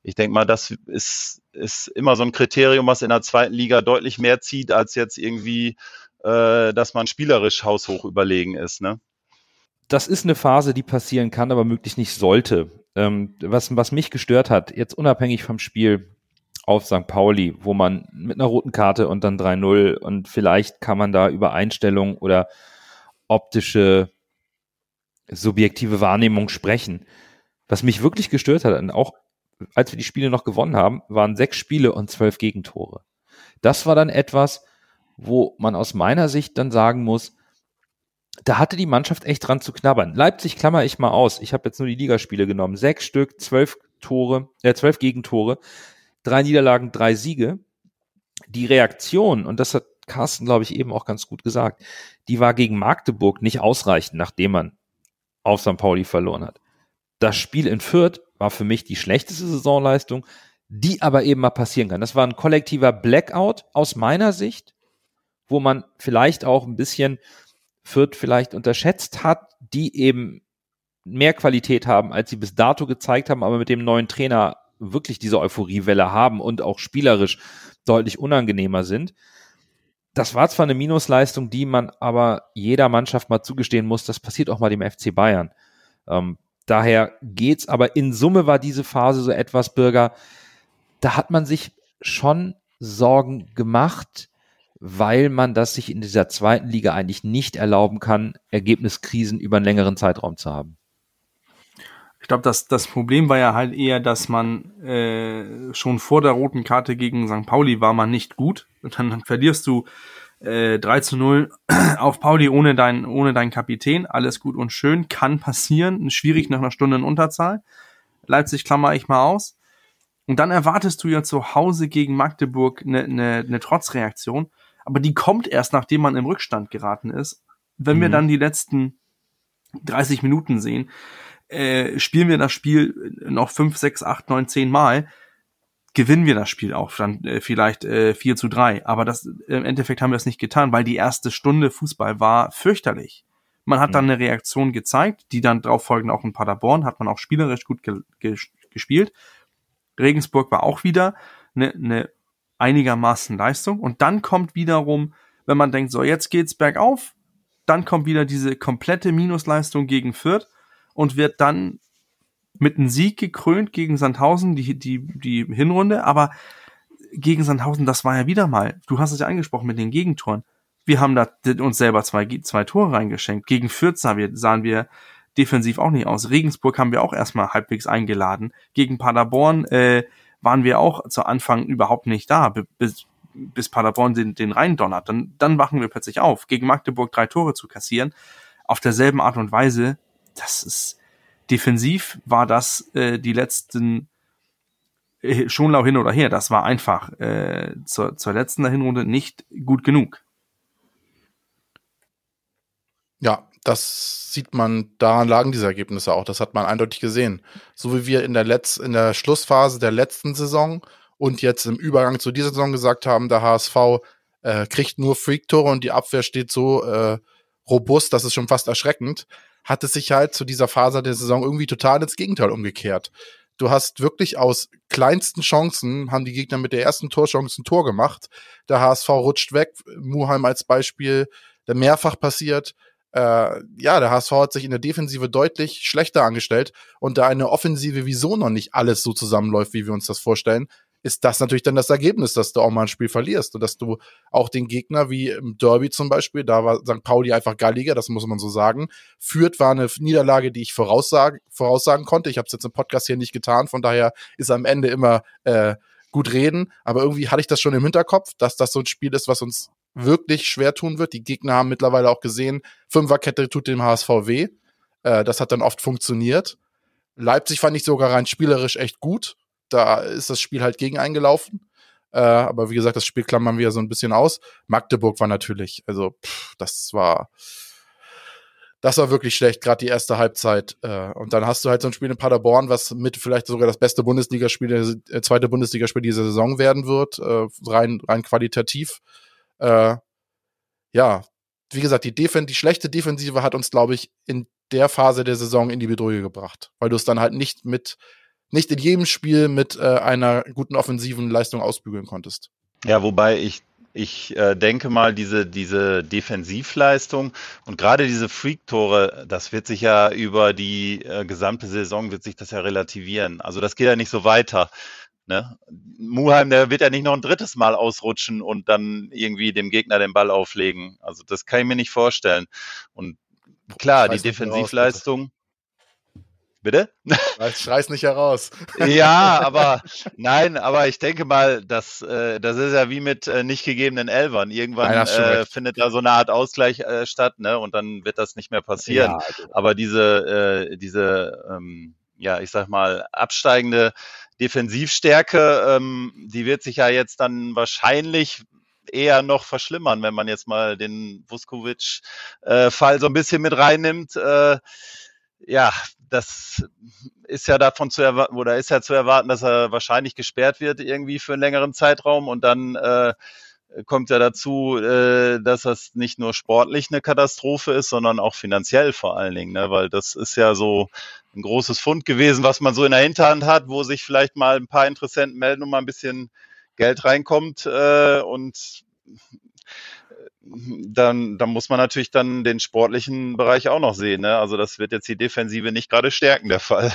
Ich denke mal, das ist, ist immer so ein Kriterium, was in der zweiten Liga deutlich mehr zieht, als jetzt irgendwie, äh, dass man spielerisch haushoch überlegen ist. Ne? Das ist eine Phase, die passieren kann, aber möglichst nicht sollte. Ähm, was, was mich gestört hat, jetzt unabhängig vom Spiel, auf St. Pauli, wo man mit einer roten Karte und dann 3-0 und vielleicht kann man da über Einstellung oder optische subjektive Wahrnehmung sprechen. Was mich wirklich gestört hat, und auch als wir die Spiele noch gewonnen haben, waren sechs Spiele und zwölf Gegentore. Das war dann etwas, wo man aus meiner Sicht dann sagen muss, da hatte die Mannschaft echt dran zu knabbern. Leipzig klammer ich mal aus. Ich habe jetzt nur die Ligaspiele genommen. Sechs Stück, zwölf Tore, äh, zwölf Gegentore drei Niederlagen, drei Siege. Die Reaktion, und das hat Carsten, glaube ich, eben auch ganz gut gesagt, die war gegen Magdeburg nicht ausreichend, nachdem man auf St. Pauli verloren hat. Das Spiel in Fürth war für mich die schlechteste Saisonleistung, die aber eben mal passieren kann. Das war ein kollektiver Blackout aus meiner Sicht, wo man vielleicht auch ein bisschen Fürth vielleicht unterschätzt hat, die eben mehr Qualität haben, als sie bis dato gezeigt haben, aber mit dem neuen Trainer wirklich diese Euphoriewelle haben und auch spielerisch deutlich unangenehmer sind. Das war zwar eine Minusleistung, die man aber jeder Mannschaft mal zugestehen muss, das passiert auch mal dem FC Bayern. Ähm, daher geht's, aber in Summe war diese Phase so etwas, Bürger, da hat man sich schon Sorgen gemacht, weil man das sich in dieser zweiten Liga eigentlich nicht erlauben kann, Ergebniskrisen über einen längeren Zeitraum zu haben. Ich glaube, das, das Problem war ja halt eher, dass man äh, schon vor der roten Karte gegen St. Pauli war man nicht gut. Und dann, dann verlierst du äh, 3 zu 0 auf Pauli ohne dein, ohne dein Kapitän. Alles gut und schön. Kann passieren. Schwierig nach einer Stunde in Unterzahl. Leipzig klammer ich mal aus. Und dann erwartest du ja zu Hause gegen Magdeburg eine, eine, eine Trotzreaktion. Aber die kommt erst, nachdem man im Rückstand geraten ist. Wenn mhm. wir dann die letzten 30 Minuten sehen, äh, spielen wir das Spiel noch fünf, sechs, acht, neun, zehn Mal, gewinnen wir das Spiel auch dann äh, vielleicht äh, 4 zu 3. Aber das, im Endeffekt haben wir es nicht getan, weil die erste Stunde Fußball war fürchterlich. Man hat mhm. dann eine Reaktion gezeigt, die dann drauf folgend auch in Paderborn, hat man auch spielerisch gut ge ge gespielt. Regensburg war auch wieder eine, eine einigermaßen Leistung. Und dann kommt wiederum, wenn man denkt, so jetzt geht's bergauf, dann kommt wieder diese komplette Minusleistung gegen Fürth und wird dann mit einem Sieg gekrönt gegen Sandhausen, die, die, die Hinrunde, aber gegen Sandhausen, das war ja wieder mal, du hast es ja angesprochen mit den Gegentoren. Wir haben da uns selber zwei, zwei Tore reingeschenkt. Gegen Fürth sahen wir, sahen wir defensiv auch nicht aus. Regensburg haben wir auch erstmal halbwegs eingeladen. Gegen Paderborn äh, waren wir auch zu Anfang überhaupt nicht da, bis, bis Paderborn den, den reindonnert. Dann, dann wachen wir plötzlich auf. Gegen Magdeburg drei Tore zu kassieren, auf derselben Art und Weise das ist defensiv war das äh, die letzten äh, Schonlau hin oder her. Das war einfach äh, zur, zur letzten Hinrunde nicht gut genug. Ja, das sieht man, daran lagen diese Ergebnisse auch. Das hat man eindeutig gesehen. So wie wir in der Letz-, in der Schlussphase der letzten Saison und jetzt im Übergang zu dieser Saison gesagt haben, der HSV äh, kriegt nur Freak-Tore und die Abwehr steht so äh, robust, das ist schon fast erschreckend hat es sich halt zu dieser Phase der Saison irgendwie total ins Gegenteil umgekehrt. Du hast wirklich aus kleinsten Chancen, haben die Gegner mit der ersten Torchance ein Tor gemacht. Der HSV rutscht weg, Muheim als Beispiel, der mehrfach passiert. Äh, ja, der HSV hat sich in der Defensive deutlich schlechter angestellt und da eine Offensive wieso noch nicht alles so zusammenläuft, wie wir uns das vorstellen, ist das natürlich dann das Ergebnis, dass du auch mal ein Spiel verlierst und dass du auch den Gegner wie im Derby zum Beispiel, da war St. Pauli einfach galliger, das muss man so sagen. Führt war eine Niederlage, die ich voraussagen, voraussagen konnte. Ich habe es jetzt im Podcast hier nicht getan, von daher ist am Ende immer äh, gut reden. Aber irgendwie hatte ich das schon im Hinterkopf, dass das so ein Spiel ist, was uns wirklich schwer tun wird. Die Gegner haben mittlerweile auch gesehen, Fünferkette tut dem HSV weh. Äh, das hat dann oft funktioniert. Leipzig fand ich sogar rein spielerisch echt gut da ist das Spiel halt gegen eingelaufen. Äh, aber wie gesagt, das Spiel klammern wir so ein bisschen aus. Magdeburg war natürlich, also pff, das war, das war wirklich schlecht, gerade die erste Halbzeit. Äh, und dann hast du halt so ein Spiel in Paderborn, was mit vielleicht sogar das beste Bundesligaspiel, äh, zweite Bundesligaspiel dieser Saison werden wird, äh, rein, rein qualitativ. Äh, ja, wie gesagt, die, Defen die schlechte Defensive hat uns, glaube ich, in der Phase der Saison in die Bedrohung gebracht, weil du es dann halt nicht mit, nicht in jedem Spiel mit äh, einer guten offensiven Leistung ausbügeln konntest. Ja, wobei ich ich äh, denke mal, diese, diese Defensivleistung und gerade diese Freak-Tore, das wird sich ja über die äh, gesamte Saison wird sich das ja relativieren. Also das geht ja nicht so weiter. Ne? Muheim, der wird ja nicht noch ein drittes Mal ausrutschen und dann irgendwie dem Gegner den Ball auflegen. Also das kann ich mir nicht vorstellen. Und klar, die Defensivleistung. Bitte? Schreiß nicht heraus. Ja, aber nein, aber ich denke mal, das, äh, das ist ja wie mit äh, nicht gegebenen Elfern. Irgendwann Nein, äh, findet da so eine Art Ausgleich äh, statt, ne? Und dann wird das nicht mehr passieren. Ja, also, Aber diese, äh, diese, ähm, ja, ich sag mal, absteigende Defensivstärke, ähm, die wird sich ja jetzt dann wahrscheinlich eher noch verschlimmern, wenn man jetzt mal den Vuskovic-Fall so ein bisschen mit reinnimmt. Ja, das ist ja davon zu erwarten, oder ist ja zu erwarten, dass er wahrscheinlich gesperrt wird irgendwie für einen längeren Zeitraum und dann äh, kommt ja dazu, äh, dass das nicht nur sportlich eine Katastrophe ist, sondern auch finanziell vor allen Dingen, ne? weil das ist ja so ein großes Fund gewesen, was man so in der Hinterhand hat, wo sich vielleicht mal ein paar Interessenten melden und mal ein bisschen Geld reinkommt äh, und dann, dann muss man natürlich dann den sportlichen Bereich auch noch sehen. Ne? Also das wird jetzt die Defensive nicht gerade stärken, der Fall.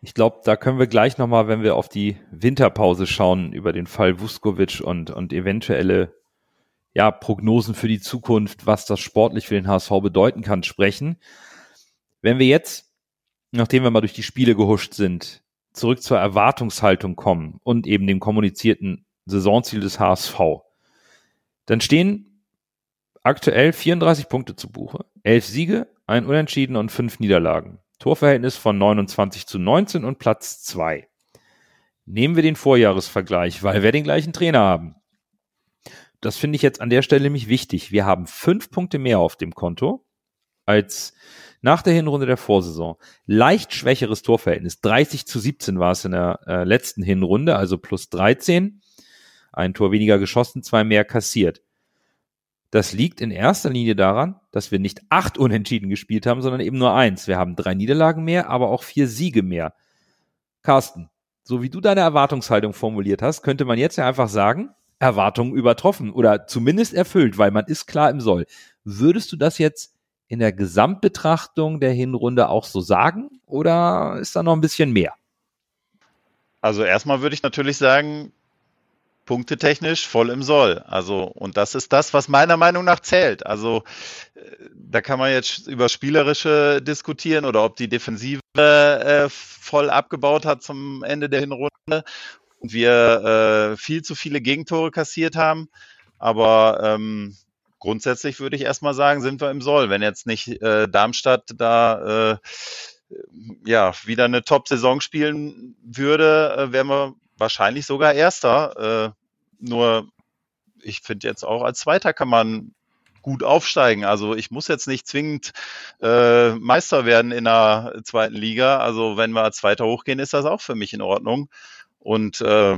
Ich glaube, da können wir gleich nochmal, wenn wir auf die Winterpause schauen, über den Fall Vuskovic und, und eventuelle ja, Prognosen für die Zukunft, was das sportlich für den HSV bedeuten kann, sprechen. Wenn wir jetzt, nachdem wir mal durch die Spiele gehuscht sind, zurück zur Erwartungshaltung kommen und eben dem kommunizierten Saisonziel des HSV, dann stehen aktuell 34 Punkte zu Buche, 11 Siege, ein Unentschieden und 5 Niederlagen. Torverhältnis von 29 zu 19 und Platz 2. Nehmen wir den Vorjahresvergleich, weil wir den gleichen Trainer haben. Das finde ich jetzt an der Stelle nämlich wichtig. Wir haben fünf Punkte mehr auf dem Konto als nach der Hinrunde der Vorsaison. Leicht schwächeres Torverhältnis. 30 zu 17 war es in der äh, letzten Hinrunde, also plus 13. Ein Tor weniger geschossen, zwei mehr kassiert. Das liegt in erster Linie daran, dass wir nicht acht Unentschieden gespielt haben, sondern eben nur eins. Wir haben drei Niederlagen mehr, aber auch vier Siege mehr. Carsten, so wie du deine Erwartungshaltung formuliert hast, könnte man jetzt ja einfach sagen, Erwartungen übertroffen oder zumindest erfüllt, weil man ist klar im Soll. Würdest du das jetzt in der Gesamtbetrachtung der Hinrunde auch so sagen oder ist da noch ein bisschen mehr? Also erstmal würde ich natürlich sagen, punktetechnisch voll im Soll. Also, und das ist das, was meiner Meinung nach zählt. Also, äh, da kann man jetzt über Spielerische diskutieren oder ob die Defensive äh, voll abgebaut hat zum Ende der Hinrunde und wir äh, viel zu viele Gegentore kassiert haben. Aber ähm, grundsätzlich würde ich erstmal sagen, sind wir im Soll. Wenn jetzt nicht äh, Darmstadt da äh, ja wieder eine Top-Saison spielen würde, äh, wären wir wahrscheinlich sogar Erster. Äh, nur ich finde jetzt auch als Zweiter kann man gut aufsteigen. Also ich muss jetzt nicht zwingend äh, Meister werden in der zweiten Liga. Also wenn wir als Zweiter hochgehen, ist das auch für mich in Ordnung. Und äh,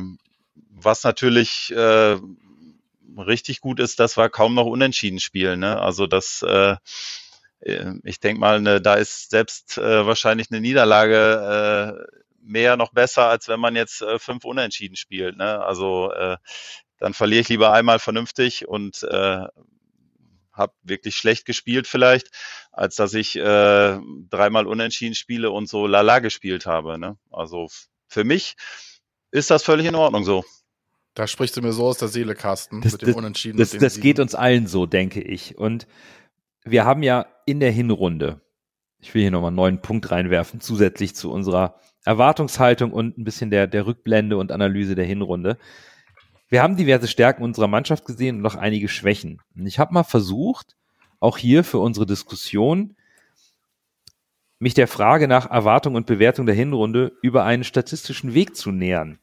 was natürlich äh, richtig gut ist, dass wir kaum noch unentschieden spielen. Ne? Also das, äh, ich denke mal, ne, da ist selbst äh, wahrscheinlich eine Niederlage äh, mehr noch besser, als wenn man jetzt äh, fünf Unentschieden spielt. Ne? Also äh, dann verliere ich lieber einmal vernünftig und äh, habe wirklich schlecht gespielt vielleicht, als dass ich äh, dreimal unentschieden spiele und so lala gespielt habe. Ne? Also für mich ist das völlig in Ordnung so. Da sprichst du mir so aus der Seele, Carsten, Das, mit dem das, Unentschieden. das, das geht uns allen so, denke ich. Und wir haben ja in der Hinrunde, ich will hier nochmal einen neuen Punkt reinwerfen, zusätzlich zu unserer Erwartungshaltung und ein bisschen der, der Rückblende und Analyse der Hinrunde. Wir haben diverse Stärken unserer Mannschaft gesehen und noch einige Schwächen. Und ich habe mal versucht, auch hier für unsere Diskussion, mich der Frage nach Erwartung und Bewertung der Hinrunde über einen statistischen Weg zu nähern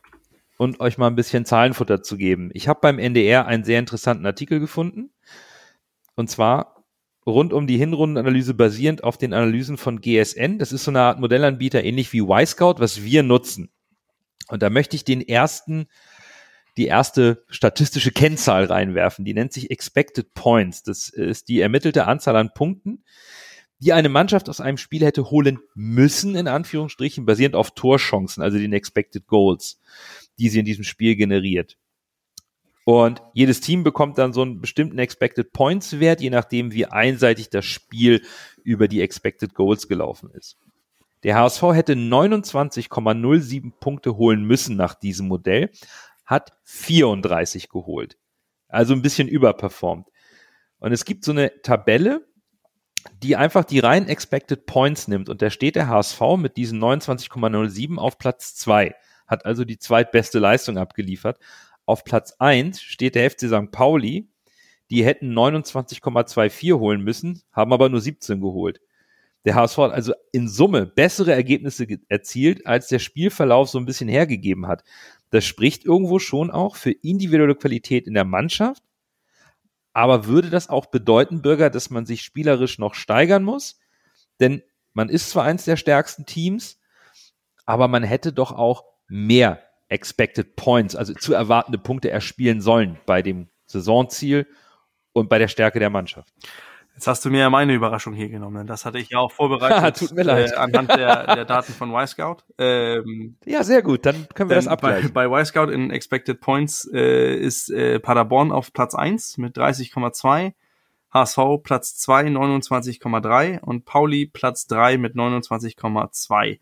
und euch mal ein bisschen Zahlenfutter zu geben. Ich habe beim NDR einen sehr interessanten Artikel gefunden. Und zwar rund um die Hinrundenanalyse basierend auf den Analysen von GSN. Das ist so eine Art Modellanbieter, ähnlich wie Y-Scout, was wir nutzen. Und da möchte ich den ersten die erste statistische Kennzahl reinwerfen. Die nennt sich Expected Points. Das ist die ermittelte Anzahl an Punkten, die eine Mannschaft aus einem Spiel hätte holen müssen, in Anführungsstrichen, basierend auf Torchancen, also den Expected Goals, die sie in diesem Spiel generiert. Und jedes Team bekommt dann so einen bestimmten Expected Points Wert, je nachdem, wie einseitig das Spiel über die Expected Goals gelaufen ist. Der HSV hätte 29,07 Punkte holen müssen nach diesem Modell, hat 34 geholt. Also ein bisschen überperformt. Und es gibt so eine Tabelle, die einfach die rein Expected Points nimmt. Und da steht der HSV mit diesen 29,07 auf Platz 2, hat also die zweitbeste Leistung abgeliefert, auf Platz 1 steht der FC St. Pauli. Die hätten 29,24 holen müssen, haben aber nur 17 geholt. Der HSV hat also in Summe bessere Ergebnisse erzielt, als der Spielverlauf so ein bisschen hergegeben hat. Das spricht irgendwo schon auch für individuelle Qualität in der Mannschaft. Aber würde das auch bedeuten, Bürger, dass man sich spielerisch noch steigern muss? Denn man ist zwar eins der stärksten Teams, aber man hätte doch auch mehr Expected Points, also zu erwartende Punkte erspielen sollen bei dem Saisonziel und bei der Stärke der Mannschaft. Jetzt hast du mir ja meine Überraschung hier genommen. Das hatte ich ja auch vorbereitet. Tut mir leid. Äh, anhand der, der Daten von Y-Scout. Ähm, ja, sehr gut. Dann können wir das abgleichen. Bei, bei Y-Scout in Expected Points äh, ist äh, Paderborn auf Platz 1 mit 30,2. HSV Platz 2, 29,3 und Pauli Platz 3 mit 29,2.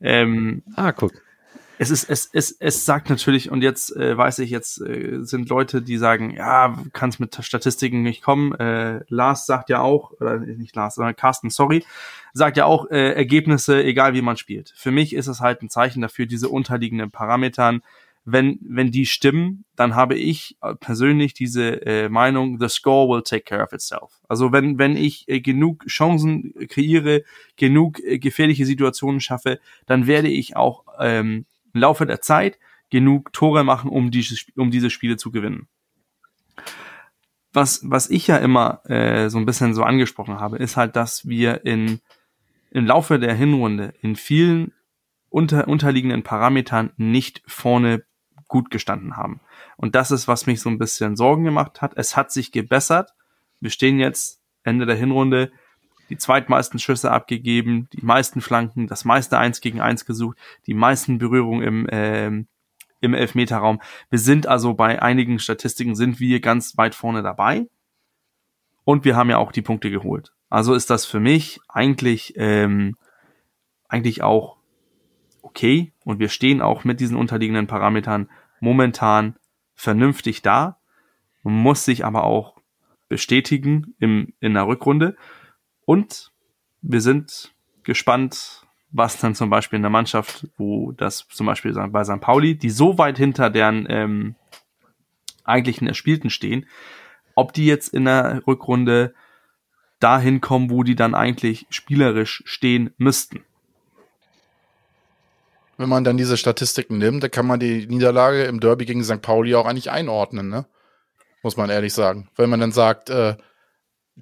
Ähm, ah, guck es ist, es, es, es sagt natürlich, und jetzt äh, weiß ich, jetzt äh, sind Leute, die sagen, ja, kannst mit Statistiken nicht kommen. Äh, Lars sagt ja auch, oder nicht Lars, sondern Carsten, sorry, sagt ja auch, äh, Ergebnisse, egal wie man spielt. Für mich ist es halt ein Zeichen dafür, diese unterliegenden Parametern, wenn, wenn die stimmen, dann habe ich persönlich diese äh, Meinung, the score will take care of itself. Also wenn, wenn ich äh, genug Chancen kreiere, genug äh, gefährliche Situationen schaffe, dann werde ich auch ähm, im Laufe der Zeit genug Tore machen, um, dieses, um diese Spiele zu gewinnen. Was, was ich ja immer äh, so ein bisschen so angesprochen habe, ist halt, dass wir in, im Laufe der Hinrunde in vielen unter, unterliegenden Parametern nicht vorne gut gestanden haben. Und das ist, was mich so ein bisschen Sorgen gemacht hat. Es hat sich gebessert. Wir stehen jetzt Ende der Hinrunde die zweitmeisten Schüsse abgegeben, die meisten Flanken, das meiste Eins gegen Eins gesucht, die meisten Berührungen im, äh, im Elfmeterraum. Wir sind also bei einigen Statistiken sind wir ganz weit vorne dabei. Und wir haben ja auch die Punkte geholt. Also ist das für mich eigentlich, ähm, eigentlich auch okay. Und wir stehen auch mit diesen unterliegenden Parametern momentan vernünftig da. Man muss sich aber auch bestätigen im, in der Rückrunde. Und wir sind gespannt, was dann zum Beispiel in der Mannschaft, wo das zum Beispiel bei St. Pauli, die so weit hinter deren ähm, eigentlichen Erspielten stehen, ob die jetzt in der Rückrunde dahin kommen, wo die dann eigentlich spielerisch stehen müssten. Wenn man dann diese Statistiken nimmt, dann kann man die Niederlage im Derby gegen St. Pauli auch eigentlich einordnen, ne? Muss man ehrlich sagen. Wenn man dann sagt, äh,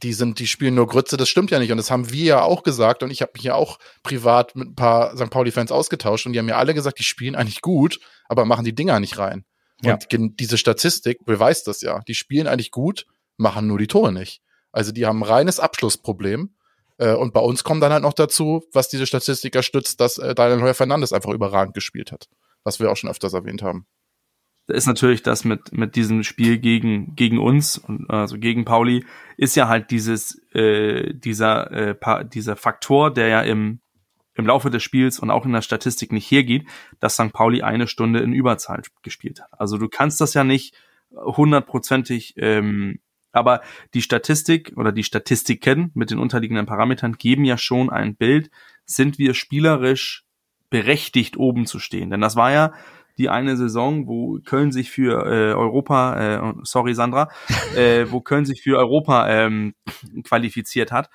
die sind, die spielen nur Grütze, das stimmt ja nicht. Und das haben wir ja auch gesagt. Und ich habe mich ja auch privat mit ein paar St. Pauli-Fans ausgetauscht und die haben mir alle gesagt, die spielen eigentlich gut, aber machen die Dinger nicht rein. Ja. Und diese Statistik beweist das ja. Die spielen eigentlich gut, machen nur die Tore nicht. Also die haben ein reines Abschlussproblem. Äh, und bei uns kommt dann halt noch dazu, was diese Statistiker stützt, dass äh, Daniel Heuer Fernandes einfach überragend gespielt hat. Was wir auch schon öfters erwähnt haben ist natürlich das mit mit diesem Spiel gegen gegen uns also gegen Pauli ist ja halt dieses äh, dieser äh, dieser Faktor, der ja im im Laufe des Spiels und auch in der Statistik nicht hergeht, dass St. Pauli eine Stunde in Überzahl gespielt hat. Also du kannst das ja nicht hundertprozentig, ähm, aber die Statistik oder die Statistiken mit den unterliegenden Parametern geben ja schon ein Bild, sind wir spielerisch berechtigt oben zu stehen. Denn das war ja die eine Saison, wo Köln sich für äh, Europa, äh, sorry Sandra, äh, wo Köln sich für Europa ähm, qualifiziert hat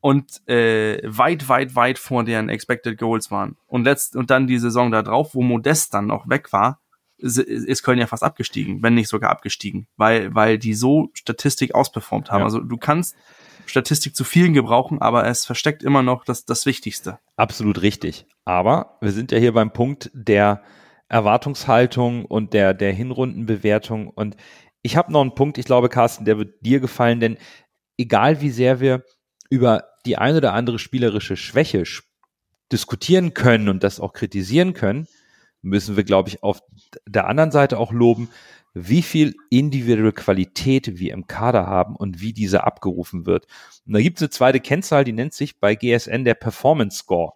und äh, weit, weit, weit vor deren Expected Goals waren. Und letzt und dann die Saison da drauf, wo Modest dann noch weg war, ist Köln ja fast abgestiegen, wenn nicht sogar abgestiegen, weil weil die so Statistik ausperformt haben. Ja. Also du kannst Statistik zu vielen gebrauchen, aber es versteckt immer noch das das Wichtigste. Absolut richtig. Aber wir sind ja hier beim Punkt der Erwartungshaltung und der, der Hinrundenbewertung. Und ich habe noch einen Punkt, ich glaube, Carsten, der wird dir gefallen, denn egal wie sehr wir über die ein oder andere spielerische Schwäche diskutieren können und das auch kritisieren können, müssen wir, glaube ich, auf der anderen Seite auch loben, wie viel individuelle Qualität wir im Kader haben und wie diese abgerufen wird. Und da gibt es eine zweite Kennzahl, die nennt sich bei GSN der Performance Score.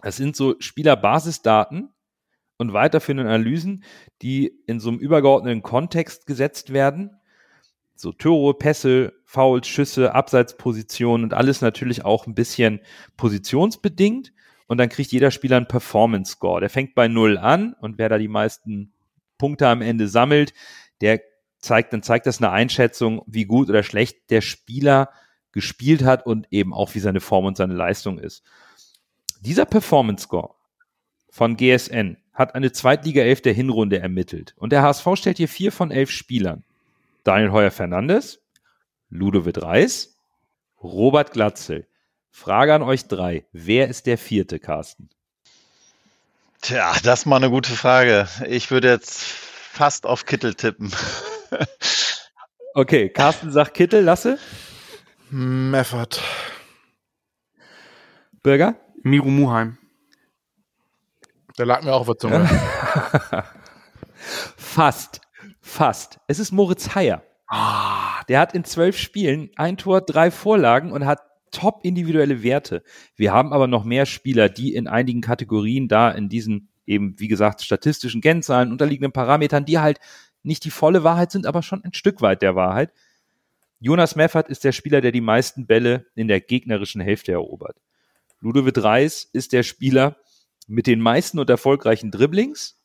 Das sind so Spielerbasisdaten und weiterführende Analysen, die in so einem übergeordneten Kontext gesetzt werden. So Tore, Pässe, Fouls, Schüsse, Abseitspositionen und alles natürlich auch ein bisschen positionsbedingt. Und dann kriegt jeder Spieler einen Performance Score. Der fängt bei Null an und wer da die meisten Punkte am Ende sammelt, der zeigt, dann zeigt das eine Einschätzung, wie gut oder schlecht der Spieler gespielt hat und eben auch wie seine Form und seine Leistung ist. Dieser Performance Score von GSN hat eine Zweitliga 11 der Hinrunde ermittelt und der HSV stellt hier vier von elf Spielern. Daniel Heuer Fernandes, Ludovic Reis, Robert Glatzel. Frage an euch drei. Wer ist der vierte, Carsten? Tja, das ist mal eine gute Frage. Ich würde jetzt fast auf Kittel tippen. okay, Carsten sagt Kittel, Lasse. Meffert. Bürger? Miro Muheim. Der lag mir auch auf der Zunge. fast. Fast. Es ist Moritz Heyer. Ah, der hat in zwölf Spielen ein Tor, drei Vorlagen und hat top individuelle Werte. Wir haben aber noch mehr Spieler, die in einigen Kategorien da in diesen eben, wie gesagt, statistischen Kennzahlen, unterliegenden Parametern, die halt nicht die volle Wahrheit sind, aber schon ein Stück weit der Wahrheit. Jonas Meffert ist der Spieler, der die meisten Bälle in der gegnerischen Hälfte erobert. Ludovic Reis ist der Spieler mit den meisten und erfolgreichen Dribblings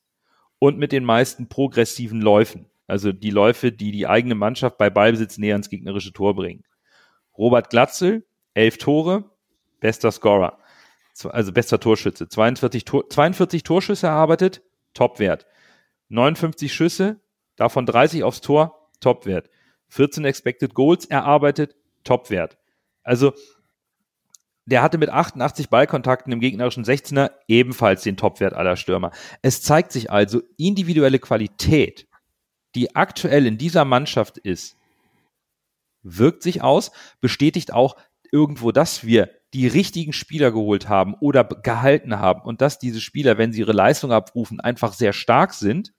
und mit den meisten progressiven Läufen. Also die Läufe, die die eigene Mannschaft bei Ballbesitz näher ans gegnerische Tor bringen. Robert Glatzel elf Tore, bester Scorer, also bester Torschütze, 42, Tor, 42 Torschüsse erarbeitet, Topwert. 59 Schüsse, davon 30 aufs Tor, Topwert. 14 Expected Goals erarbeitet, Topwert. Also der hatte mit 88 Ballkontakten im gegnerischen 16er ebenfalls den Topwert aller Stürmer. Es zeigt sich also individuelle Qualität, die aktuell in dieser Mannschaft ist, wirkt sich aus, bestätigt auch irgendwo, dass wir die richtigen Spieler geholt haben oder gehalten haben und dass diese Spieler, wenn sie ihre Leistung abrufen, einfach sehr stark sind.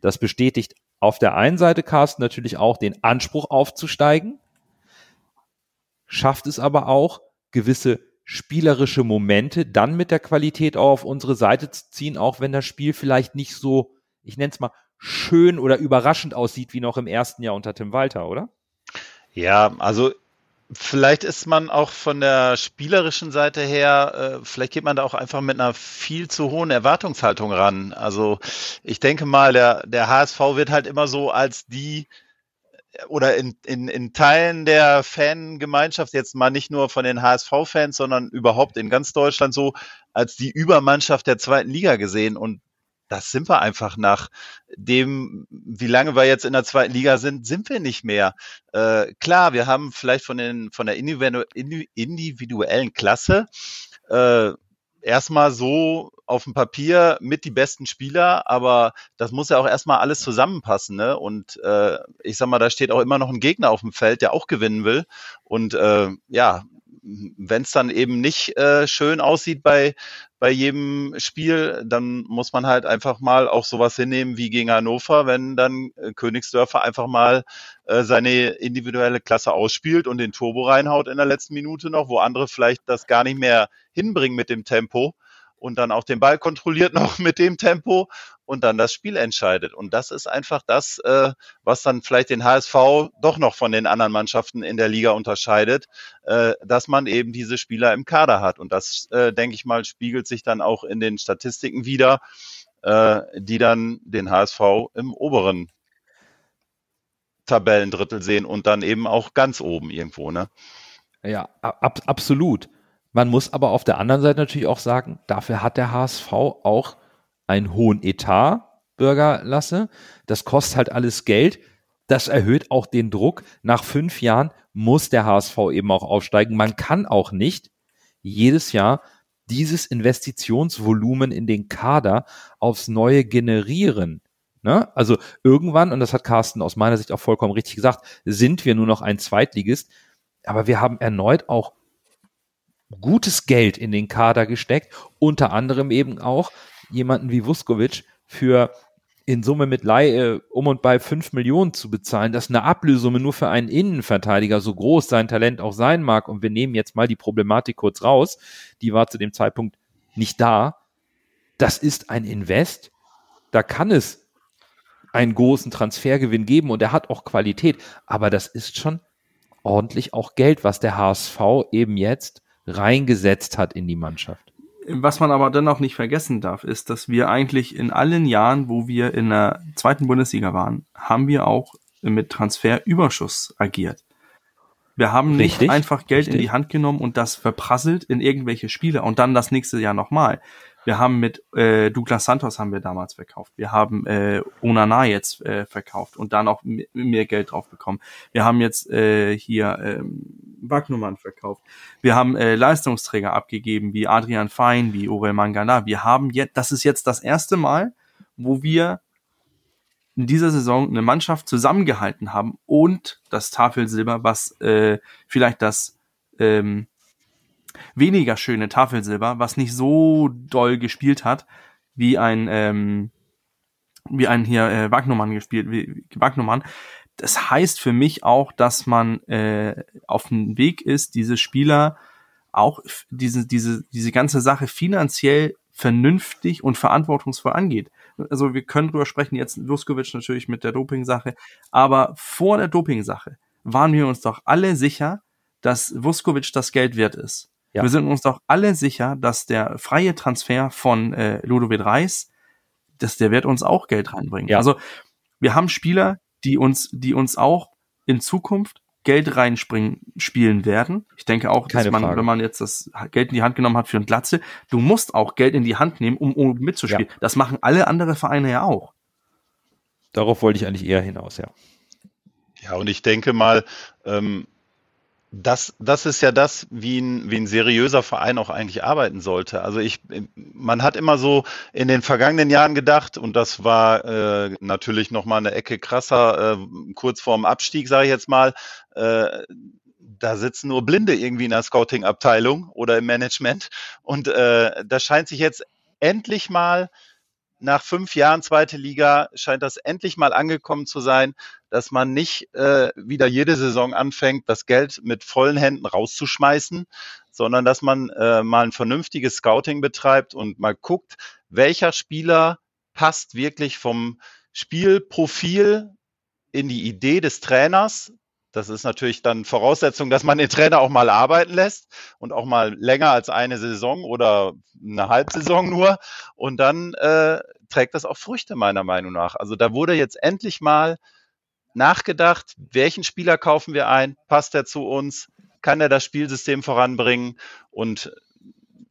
Das bestätigt auf der einen Seite Carsten natürlich auch den Anspruch aufzusteigen, schafft es aber auch, gewisse spielerische Momente dann mit der Qualität auch auf unsere Seite zu ziehen, auch wenn das Spiel vielleicht nicht so, ich nenne es mal, schön oder überraschend aussieht wie noch im ersten Jahr unter Tim Walter, oder? Ja, also Vielleicht ist man auch von der spielerischen Seite her, äh, vielleicht geht man da auch einfach mit einer viel zu hohen Erwartungshaltung ran. Also ich denke mal, der, der HSV wird halt immer so als die oder in, in, in Teilen der Fangemeinschaft, jetzt mal nicht nur von den HSV-Fans, sondern überhaupt in ganz Deutschland so, als die Übermannschaft der zweiten Liga gesehen. Und das sind wir einfach nach dem, wie lange wir jetzt in der zweiten Liga sind, sind wir nicht mehr. Äh, klar, wir haben vielleicht von, den, von der individuellen Klasse äh, erstmal so auf dem Papier mit die besten Spieler, aber das muss ja auch erstmal alles zusammenpassen. Ne? Und äh, ich sag mal, da steht auch immer noch ein Gegner auf dem Feld, der auch gewinnen will. Und äh, ja, wenn es dann eben nicht äh, schön aussieht bei, bei jedem Spiel, dann muss man halt einfach mal auch sowas hinnehmen wie gegen Hannover, wenn dann äh, Königsdörfer einfach mal äh, seine individuelle Klasse ausspielt und den Turbo reinhaut in der letzten Minute noch, wo andere vielleicht das gar nicht mehr hinbringen mit dem Tempo und dann auch den Ball kontrolliert noch mit dem Tempo und dann das Spiel entscheidet. Und das ist einfach das, äh, was dann vielleicht den HSV doch noch von den anderen Mannschaften in der Liga unterscheidet, äh, dass man eben diese Spieler im Kader hat. Und das, äh, denke ich mal, spiegelt sich dann auch in den Statistiken wieder, äh, die dann den HSV im oberen Tabellendrittel sehen und dann eben auch ganz oben irgendwo, ne? Ja, ab, absolut. Man muss aber auf der anderen Seite natürlich auch sagen, dafür hat der HSV auch einen hohen Etat, Bürgerlasse. Das kostet halt alles Geld. Das erhöht auch den Druck. Nach fünf Jahren muss der HSV eben auch aufsteigen. Man kann auch nicht jedes Jahr dieses Investitionsvolumen in den Kader aufs Neue generieren. Ne? Also irgendwann, und das hat Carsten aus meiner Sicht auch vollkommen richtig gesagt, sind wir nur noch ein Zweitligist. Aber wir haben erneut auch gutes Geld in den Kader gesteckt, unter anderem eben auch jemanden wie Vuskovic für in Summe mit Leihe um und bei fünf Millionen zu bezahlen, dass eine Ablösumme nur für einen Innenverteidiger, so groß sein Talent auch sein mag, und wir nehmen jetzt mal die Problematik kurz raus, die war zu dem Zeitpunkt nicht da, das ist ein Invest, da kann es einen großen Transfergewinn geben und er hat auch Qualität, aber das ist schon ordentlich auch Geld, was der HSV eben jetzt reingesetzt hat in die Mannschaft. Was man aber dennoch nicht vergessen darf, ist, dass wir eigentlich in allen Jahren, wo wir in der zweiten Bundesliga waren, haben wir auch mit Transferüberschuss agiert. Wir haben Richtig, nicht einfach Geld richtig. in die Hand genommen und das verprasselt in irgendwelche Spiele und dann das nächste Jahr nochmal. Wir haben mit äh, Douglas Santos haben wir damals verkauft. Wir haben äh, Onana jetzt äh, verkauft und dann auch mehr Geld drauf bekommen. Wir haben jetzt äh, hier ähm, Wagnumann verkauft. Wir haben äh, Leistungsträger abgegeben wie Adrian Fein, wie Orel Mangala. Wir haben jetzt, das ist jetzt das erste Mal, wo wir in dieser Saison eine Mannschaft zusammengehalten haben und das Tafelsilber, was äh, vielleicht das ähm, weniger schöne Tafelsilber, was nicht so doll gespielt hat, wie ein ähm, wie ein hier äh, Wagnumann gespielt, wie Wagnumann. Das heißt für mich auch, dass man äh, auf dem Weg ist, diese Spieler auch diese diese diese ganze Sache finanziell vernünftig und verantwortungsvoll angeht. Also wir können drüber sprechen jetzt Vuskovic natürlich mit der Doping-Sache, aber vor der Doping-Sache waren wir uns doch alle sicher, dass Vuskovic das Geld wert ist. Ja. Wir sind uns doch alle sicher, dass der freie Transfer von äh, Ludovic Reis, dass der wird uns auch Geld reinbringen. Ja. Also wir haben Spieler, die uns, die uns auch in Zukunft Geld reinspringen spielen werden. Ich denke auch, Keine dass man, Frage. wenn man jetzt das Geld in die Hand genommen hat für ein Glatze, du musst auch Geld in die Hand nehmen, um, um mitzuspielen. Das machen alle andere Vereine ja auch. Darauf wollte ich eigentlich eher hinaus, ja. Ja, und ich denke mal, ähm, das, das ist ja das, wie ein, wie ein seriöser Verein auch eigentlich arbeiten sollte. Also ich, man hat immer so in den vergangenen Jahren gedacht, und das war äh, natürlich noch mal eine Ecke krasser, äh, kurz vorm Abstieg, sage ich jetzt mal, äh, da sitzen nur Blinde irgendwie in der Scouting-Abteilung oder im Management. Und äh, das scheint sich jetzt endlich mal nach fünf Jahren zweite Liga scheint das endlich mal angekommen zu sein, dass man nicht äh, wieder jede Saison anfängt, das Geld mit vollen Händen rauszuschmeißen, sondern dass man äh, mal ein vernünftiges Scouting betreibt und mal guckt, welcher Spieler passt wirklich vom Spielprofil in die Idee des Trainers. Das ist natürlich dann Voraussetzung, dass man den Trainer auch mal arbeiten lässt und auch mal länger als eine Saison oder eine Halbsaison nur. Und dann äh, trägt das auch Früchte meiner Meinung nach. Also da wurde jetzt endlich mal nachgedacht, welchen Spieler kaufen wir ein, passt er zu uns, kann er das Spielsystem voranbringen und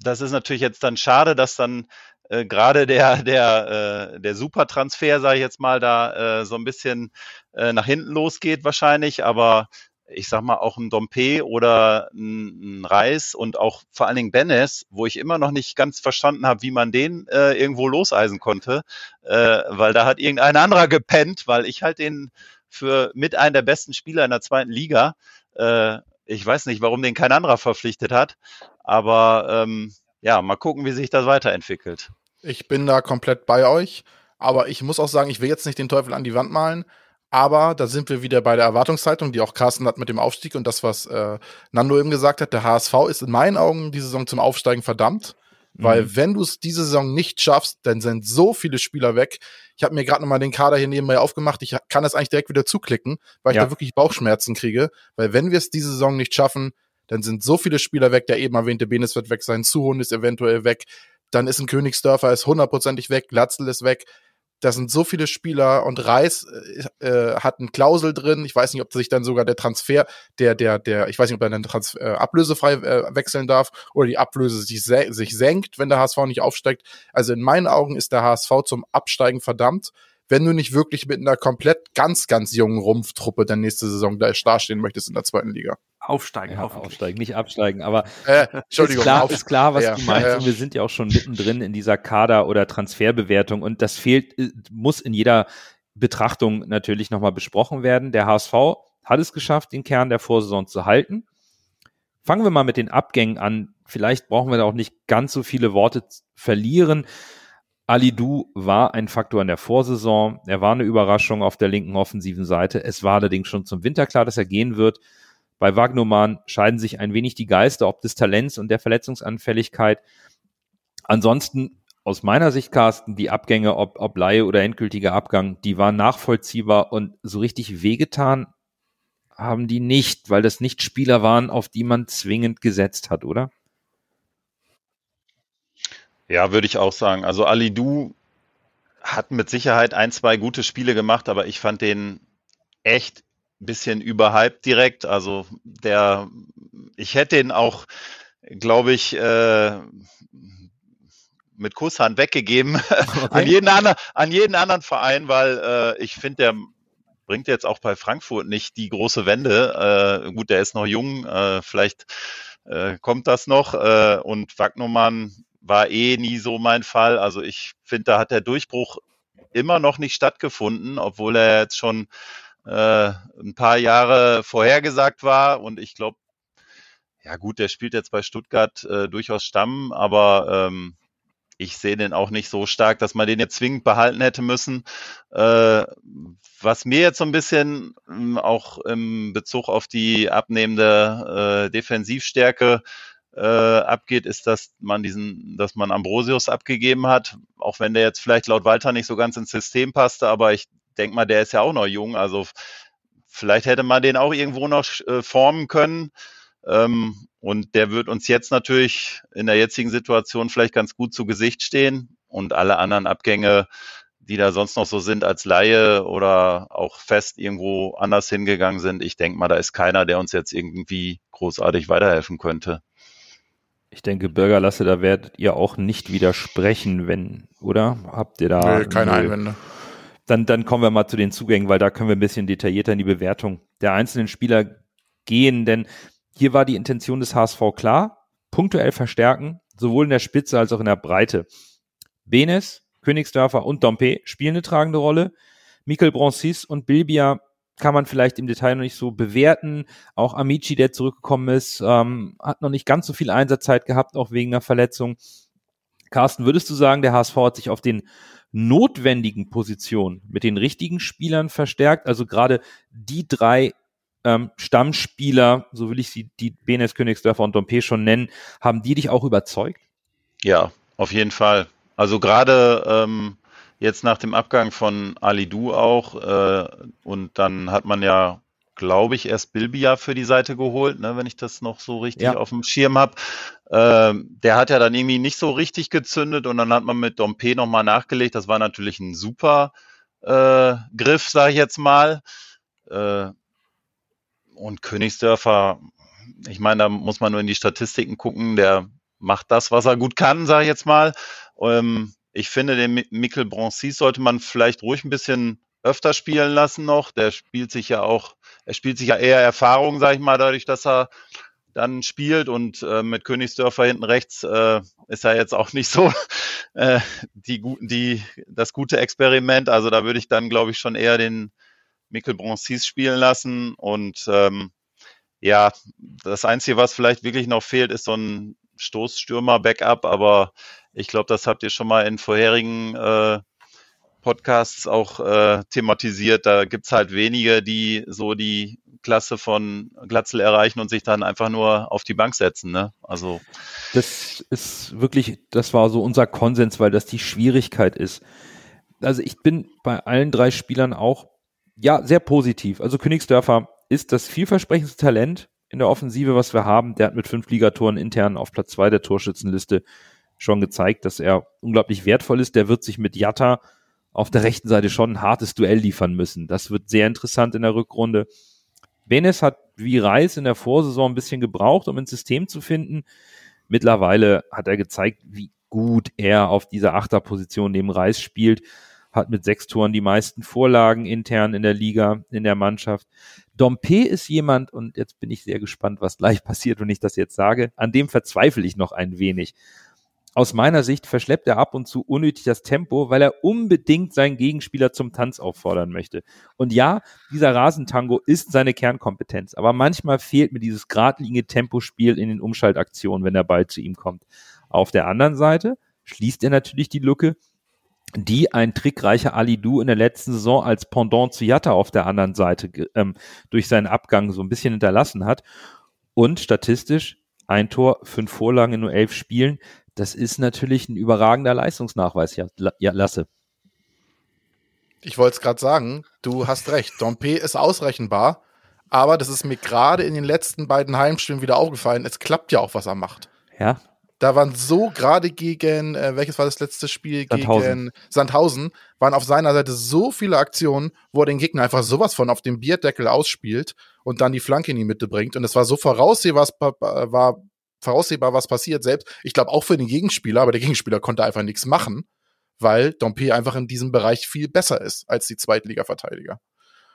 das ist natürlich jetzt dann schade, dass dann äh, gerade der der äh, der Supertransfer, sage ich jetzt mal, da äh, so ein bisschen äh, nach hinten losgeht wahrscheinlich, aber ich sag mal auch ein Dompe oder ein, ein Reis und auch vor allen Dingen Benes, wo ich immer noch nicht ganz verstanden habe, wie man den äh, irgendwo loseisen konnte, äh, weil da hat irgendein anderer gepennt, weil ich halt den für mit einem der besten Spieler in der zweiten Liga. Äh, ich weiß nicht, warum den kein anderer verpflichtet hat, aber ähm, ja, mal gucken, wie sich das weiterentwickelt. Ich bin da komplett bei euch, aber ich muss auch sagen, ich will jetzt nicht den Teufel an die Wand malen, aber da sind wir wieder bei der Erwartungshaltung, die auch Carsten hat mit dem Aufstieg und das, was äh, Nando eben gesagt hat. Der HSV ist in meinen Augen diese Saison zum Aufsteigen verdammt, weil Mhm. wenn du es diese Saison nicht schaffst, dann sind so viele Spieler weg. Ich habe mir gerade nochmal den Kader hier nebenbei aufgemacht. Ich kann das eigentlich direkt wieder zuklicken, weil ich Ja. da wirklich Bauchschmerzen kriege, weil wenn wir es diese Saison nicht schaffen, dann sind so viele Spieler weg. Der eben erwähnte Benes wird weg sein, Suhun ist eventuell weg, dann ist ein Königsdörfer ist hundertprozentig weg, Glatzel ist weg. Da sind so viele Spieler und Reis äh, äh, hat eine Klausel drin. Ich weiß nicht, ob sich dann sogar der Transfer, der, der, der, ich weiß nicht, ob er dann Transfer, äh, ablösefrei äh, wechseln darf oder die Ablöse sich, sich senkt, wenn der HSV nicht aufsteigt. Also in meinen Augen ist der HSV zum Absteigen verdammt. Wenn du nicht wirklich mit einer komplett ganz, ganz jungen Rumpftruppe der nächste Saison da dastehen möchtest in der zweiten Liga. Aufsteigen, Ja, aufsteigen, nicht absteigen, aber Äh, Entschuldigung, ist klar, auf- ist klar, was Ja, du meinst. ja. Und wir sind ja auch schon mittendrin in dieser Kader- oder Transferbewertung und das fehlt, äh, muss in jeder Betrachtung natürlich nochmal besprochen werden. Der HSV hat es geschafft, den Kern der Vorsaison zu halten. Fangen wir mal mit den Abgängen an. Vielleicht brauchen wir da auch nicht ganz so viele Worte verlieren. Ali Du war ein Faktor in der Vorsaison. Er war eine Überraschung auf der linken offensiven Seite. Es war allerdings schon zum Winter klar, dass er gehen wird. Bei Wagnumann scheiden sich ein wenig die Geister, ob des Talents und der Verletzungsanfälligkeit. Ansonsten, aus meiner Sicht, Carsten, die Abgänge, ob, ob Laie oder endgültiger Abgang, die waren nachvollziehbar und so richtig wehgetan haben die nicht, weil das nicht Spieler waren, auf die man zwingend gesetzt hat, oder? Ja, würde ich auch sagen. Also Ali Du hat mit Sicherheit ein, zwei gute Spiele gemacht, aber ich fand den echt ein bisschen überhyped direkt. Also der, ich hätte den auch, glaube ich, äh, mit Kusshand weggegeben an jeden anderen, an jeden anderen Verein, weil äh, ich finde, der bringt jetzt auch bei Frankfurt nicht die große Wende. Äh, gut, der ist noch jung, äh, vielleicht äh, kommt das noch. Äh, und Wagnumann war eh nie so mein Fall. Also ich finde, da hat der Durchbruch immer noch nicht stattgefunden, obwohl er jetzt schon äh, ein paar Jahre vorhergesagt war. Und ich glaube, ja gut, der spielt jetzt bei Stuttgart äh, durchaus Stamm, aber ähm, ich sehe den auch nicht so stark, dass man den jetzt zwingend behalten hätte müssen. Äh, was mir jetzt so ein bisschen ähm, auch im Bezug auf die abnehmende äh, Defensivstärke äh, abgeht, ist, dass man diesen, dass man Ambrosius abgegeben hat, auch wenn der jetzt vielleicht laut Walter nicht so ganz ins System passte, aber ich denke mal, der ist ja auch noch jung, also vielleicht hätte man den auch irgendwo noch äh, formen können. Ähm, und der wird uns jetzt natürlich in der jetzigen Situation vielleicht ganz gut zu Gesicht stehen. Und alle anderen Abgänge, die da sonst noch so sind als Laie oder auch fest irgendwo anders hingegangen sind, ich denke mal, da ist keiner, der uns jetzt irgendwie großartig weiterhelfen könnte. Ich denke, Bürgerlasse, da werdet ihr auch nicht widersprechen, wenn, oder? Habt ihr da? Nö, keine Nö. Einwände. Dann, dann kommen wir mal zu den Zugängen, weil da können wir ein bisschen detaillierter in die Bewertung der einzelnen Spieler gehen, denn hier war die Intention des HSV klar, punktuell verstärken, sowohl in der Spitze als auch in der Breite. Benes, Königsdörfer und Dompe spielen eine tragende Rolle. Mikel Broncis und Bilbia kann man vielleicht im Detail noch nicht so bewerten. Auch Amici, der zurückgekommen ist, ähm, hat noch nicht ganz so viel Einsatzzeit gehabt, auch wegen einer Verletzung. Carsten, würdest du sagen, der HSV hat sich auf den notwendigen Positionen mit den richtigen Spielern verstärkt? Also gerade die drei ähm, Stammspieler, so will ich sie, die Benes, Königsdörfer und Dompe schon nennen, haben die dich auch überzeugt? Ja, auf jeden Fall. Also gerade ähm, jetzt nach dem Abgang von Ali Du auch äh, und dann hat man ja, glaube ich, erst Bilbia für die Seite geholt, ne, wenn ich das noch so richtig Ja. auf dem Schirm habe. Ähm, der hat ja dann irgendwie nicht so richtig gezündet und dann hat man mit Dompe nochmal nachgelegt. Das war natürlich ein super äh, Griff, sage ich jetzt mal. Äh, und Königsdörfer, ich meine, da muss man nur in die Statistiken gucken. Der macht das, was er gut kann, sage ich jetzt mal. Ähm, ich finde, den Mi- Mikkel Broncis sollte man vielleicht ruhig ein bisschen öfter spielen lassen noch. Der spielt sich ja auch, er spielt sich ja eher Erfahrung, sage ich mal, dadurch, dass er dann spielt und äh, mit Königsdörfer hinten rechts äh, ist er jetzt auch nicht so äh, die die das gute Experiment. Also da würde ich dann, glaube ich, schon eher den Mikkel Broncis spielen lassen und ähm, ja, das Einzige, was vielleicht wirklich noch fehlt, ist so ein Stoßstürmer-Backup, aber ich glaube, das habt ihr schon mal in vorherigen äh, Podcasts auch äh, thematisiert. Da gibt's halt wenige, die so die Klasse von Glatzel erreichen und sich dann einfach nur auf die Bank setzen. Ne? Also Das ist wirklich, das war so unser Konsens, weil das die Schwierigkeit ist. Also ich bin bei allen drei Spielern auch, ja, sehr positiv. Also Königsdörfer ist das vielversprechendste Talent in der Offensive, was wir haben. Der hat mit fünf Ligatoren intern auf Platz zwei der Torschützenliste schon gezeigt, dass er unglaublich wertvoll ist. Der wird sich mit Jatta auf der rechten Seite schon ein hartes Duell liefern müssen. Das wird sehr interessant in der Rückrunde. Benes hat wie Reis in der Vorsaison ein bisschen gebraucht, um ins System zu finden. Mittlerweile hat er gezeigt, wie gut er auf dieser Achterposition neben Reis spielt. hat mit sechs Toren die meisten Vorlagen intern in der Liga, in der Mannschaft. Dompe ist jemand, und jetzt bin ich sehr gespannt, was gleich passiert, wenn ich das jetzt sage, an dem verzweifle ich noch ein wenig. Aus meiner Sicht verschleppt er ab und zu unnötig das Tempo, weil er unbedingt seinen Gegenspieler zum Tanz auffordern möchte. Und ja, dieser Rasentango ist seine Kernkompetenz, aber manchmal fehlt mir dieses geradlinige Tempospiel in den Umschaltaktionen, wenn der Ball zu ihm kommt. Auf der anderen Seite schließt er natürlich die Lücke, die ein trickreicher Ali Du in der letzten Saison als Pendant zu Jatta auf der anderen Seite ähm, durch seinen Abgang so ein bisschen hinterlassen hat. Und statistisch ein Tor, fünf Vorlagen in nur elf Spielen. Das ist natürlich ein überragender Leistungsnachweis, ja, ja Lasse. Ich wollte es gerade sagen, du hast recht. Dompe ist ausrechenbar, aber das ist mir gerade in den letzten beiden Heimspielen wieder aufgefallen. Es klappt ja auch, was er macht. Ja, da waren so gerade gegen, äh, welches war das letzte Spiel? Sandhausen. Gegen Sandhausen, waren auf seiner Seite so viele Aktionen, wo er den Gegner einfach sowas von auf dem Bierdeckel ausspielt und dann die Flanke in die Mitte bringt. Und es war so voraussehbar, was, war voraussehbar, was passiert. Selbst, ich glaube auch für den Gegenspieler, aber der Gegenspieler konnte einfach nichts machen, weil Dompe einfach in diesem Bereich viel besser ist als die Zweitliga-Verteidiger.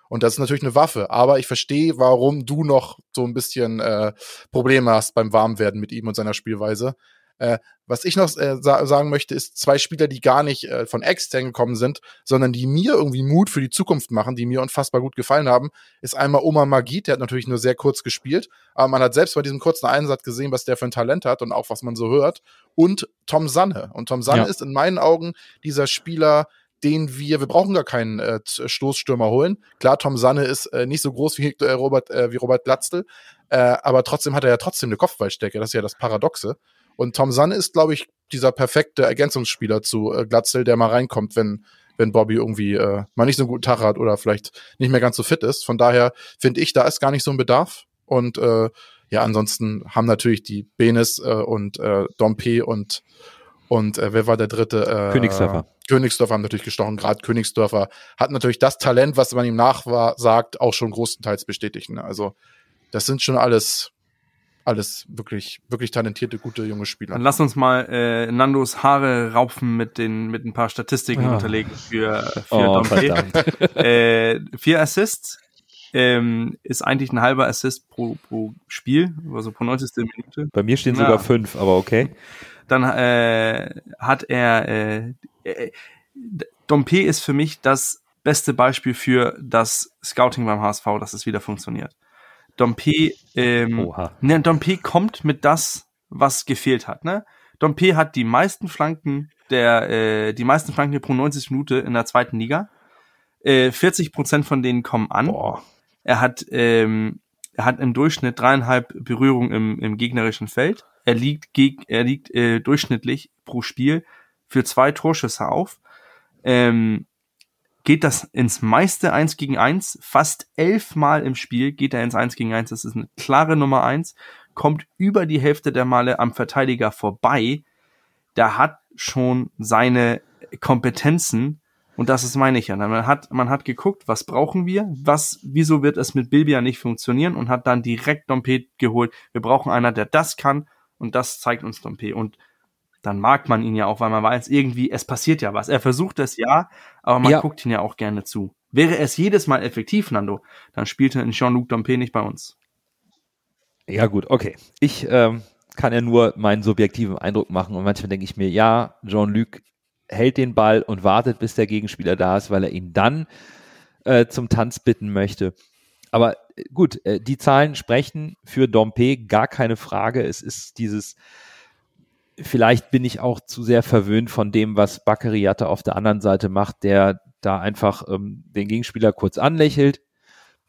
Und das ist natürlich eine Waffe. Aber ich verstehe, warum du noch so ein bisschen äh, Probleme hast beim Warmwerden mit ihm und seiner Spielweise. Äh, was ich noch äh, sa sagen möchte, ist zwei Spieler, die gar nicht äh, von extern gekommen sind, sondern die mir irgendwie Mut für die Zukunft machen, die mir unfassbar gut gefallen haben, ist einmal Oma Magid, der hat natürlich nur sehr kurz gespielt, aber man hat selbst bei diesem kurzen Einsatz gesehen, was der für ein Talent hat und auch was man so hört. Und Tom Sanne. Und Tom Sanne ja. ist in meinen Augen dieser Spieler, den wir, wir brauchen gar keinen äh, Stoßstürmer holen. Klar, Tom Sanne ist äh, nicht so groß wie äh, Robert, äh, wie Robert Glatzel, äh, aber trotzdem hat er ja trotzdem eine Kopfballstärke. Das ist ja das Paradoxe. Und Tom Sanne ist, glaube ich, dieser perfekte Ergänzungsspieler zu äh, Glatzel, der mal reinkommt, wenn, wenn Bobby irgendwie äh, mal nicht so einen guten Tag hat oder vielleicht nicht mehr ganz so fit ist. Von daher finde ich, da ist gar nicht so ein Bedarf. Und äh, ja, ansonsten haben natürlich die Benes äh, und äh, Dompe und und äh, wer war der dritte? Äh, Königsdörfer. Königsdörfer haben natürlich gestochen. Gerade Königsdörfer hat natürlich das Talent, was man ihm nachsagt, auch schon großenteils bestätigt. Ne? Also das sind schon alles alles wirklich, wirklich talentierte, gute junge Spieler. Dann lass uns mal äh, Nandos Haare raupfen mit den mit ein paar Statistiken oh. unterlegen für, für oh, Dompe. äh, vier Assists ähm, ist eigentlich ein halber Assist pro, pro Spiel, also pro 90. Minute. Bei mir stehen ja. sogar fünf, aber okay. Dann äh, hat er äh, äh, Dompe ist für mich das beste Beispiel für das Scouting beim HSV, dass es wieder funktioniert. Dompe, ähm, ne, Dompe kommt mit das, was gefehlt hat. Ne? Dompe hat die meisten Flanken der, äh, die meisten Flanken pro 90 Minute in der zweiten Liga. Äh, 40 Prozent von denen kommen an. Boah. Er hat, ähm, er hat im Durchschnitt dreieinhalb Berührungen im, im gegnerischen Feld. Er liegt, geg er liegt äh, durchschnittlich pro Spiel für zwei Torschüsse auf. Ähm, geht das ins meiste eins gegen eins, fast elfmal im Spiel geht er ins eins gegen eins. Das ist eine klare Nummer eins, kommt über die Hälfte der Male am Verteidiger vorbei. Der hat schon seine Kompetenzen und das ist meine ich ja. Man hat, man hat geguckt, was brauchen wir, was, wieso wird es mit Bilbia nicht funktionieren und hat dann direkt Dompe geholt. Wir brauchen einer, der das kann und das zeigt uns Dompe. Und dann mag man ihn ja auch, weil man weiß, irgendwie, es passiert ja was. Er versucht es ja, aber man ja. guckt ihn ja auch gerne zu. Wäre es jedes Mal effektiv, Nando, dann spielte Jean-Luc Dompe nicht bei uns. Ja, gut, okay. Ich ähm, kann ja nur meinen subjektiven Eindruck machen und manchmal denke ich mir, ja, Jean-Luc hält den Ball und wartet, bis der Gegenspieler da ist, weil er ihn dann äh, zum Tanz bitten möchte. Aber äh, gut, äh, die Zahlen sprechen für Dompe, gar keine Frage. Es ist dieses vielleicht bin ich auch zu sehr verwöhnt von dem, was Bakariata auf der anderen Seite macht, der da einfach ähm, den Gegenspieler kurz anlächelt,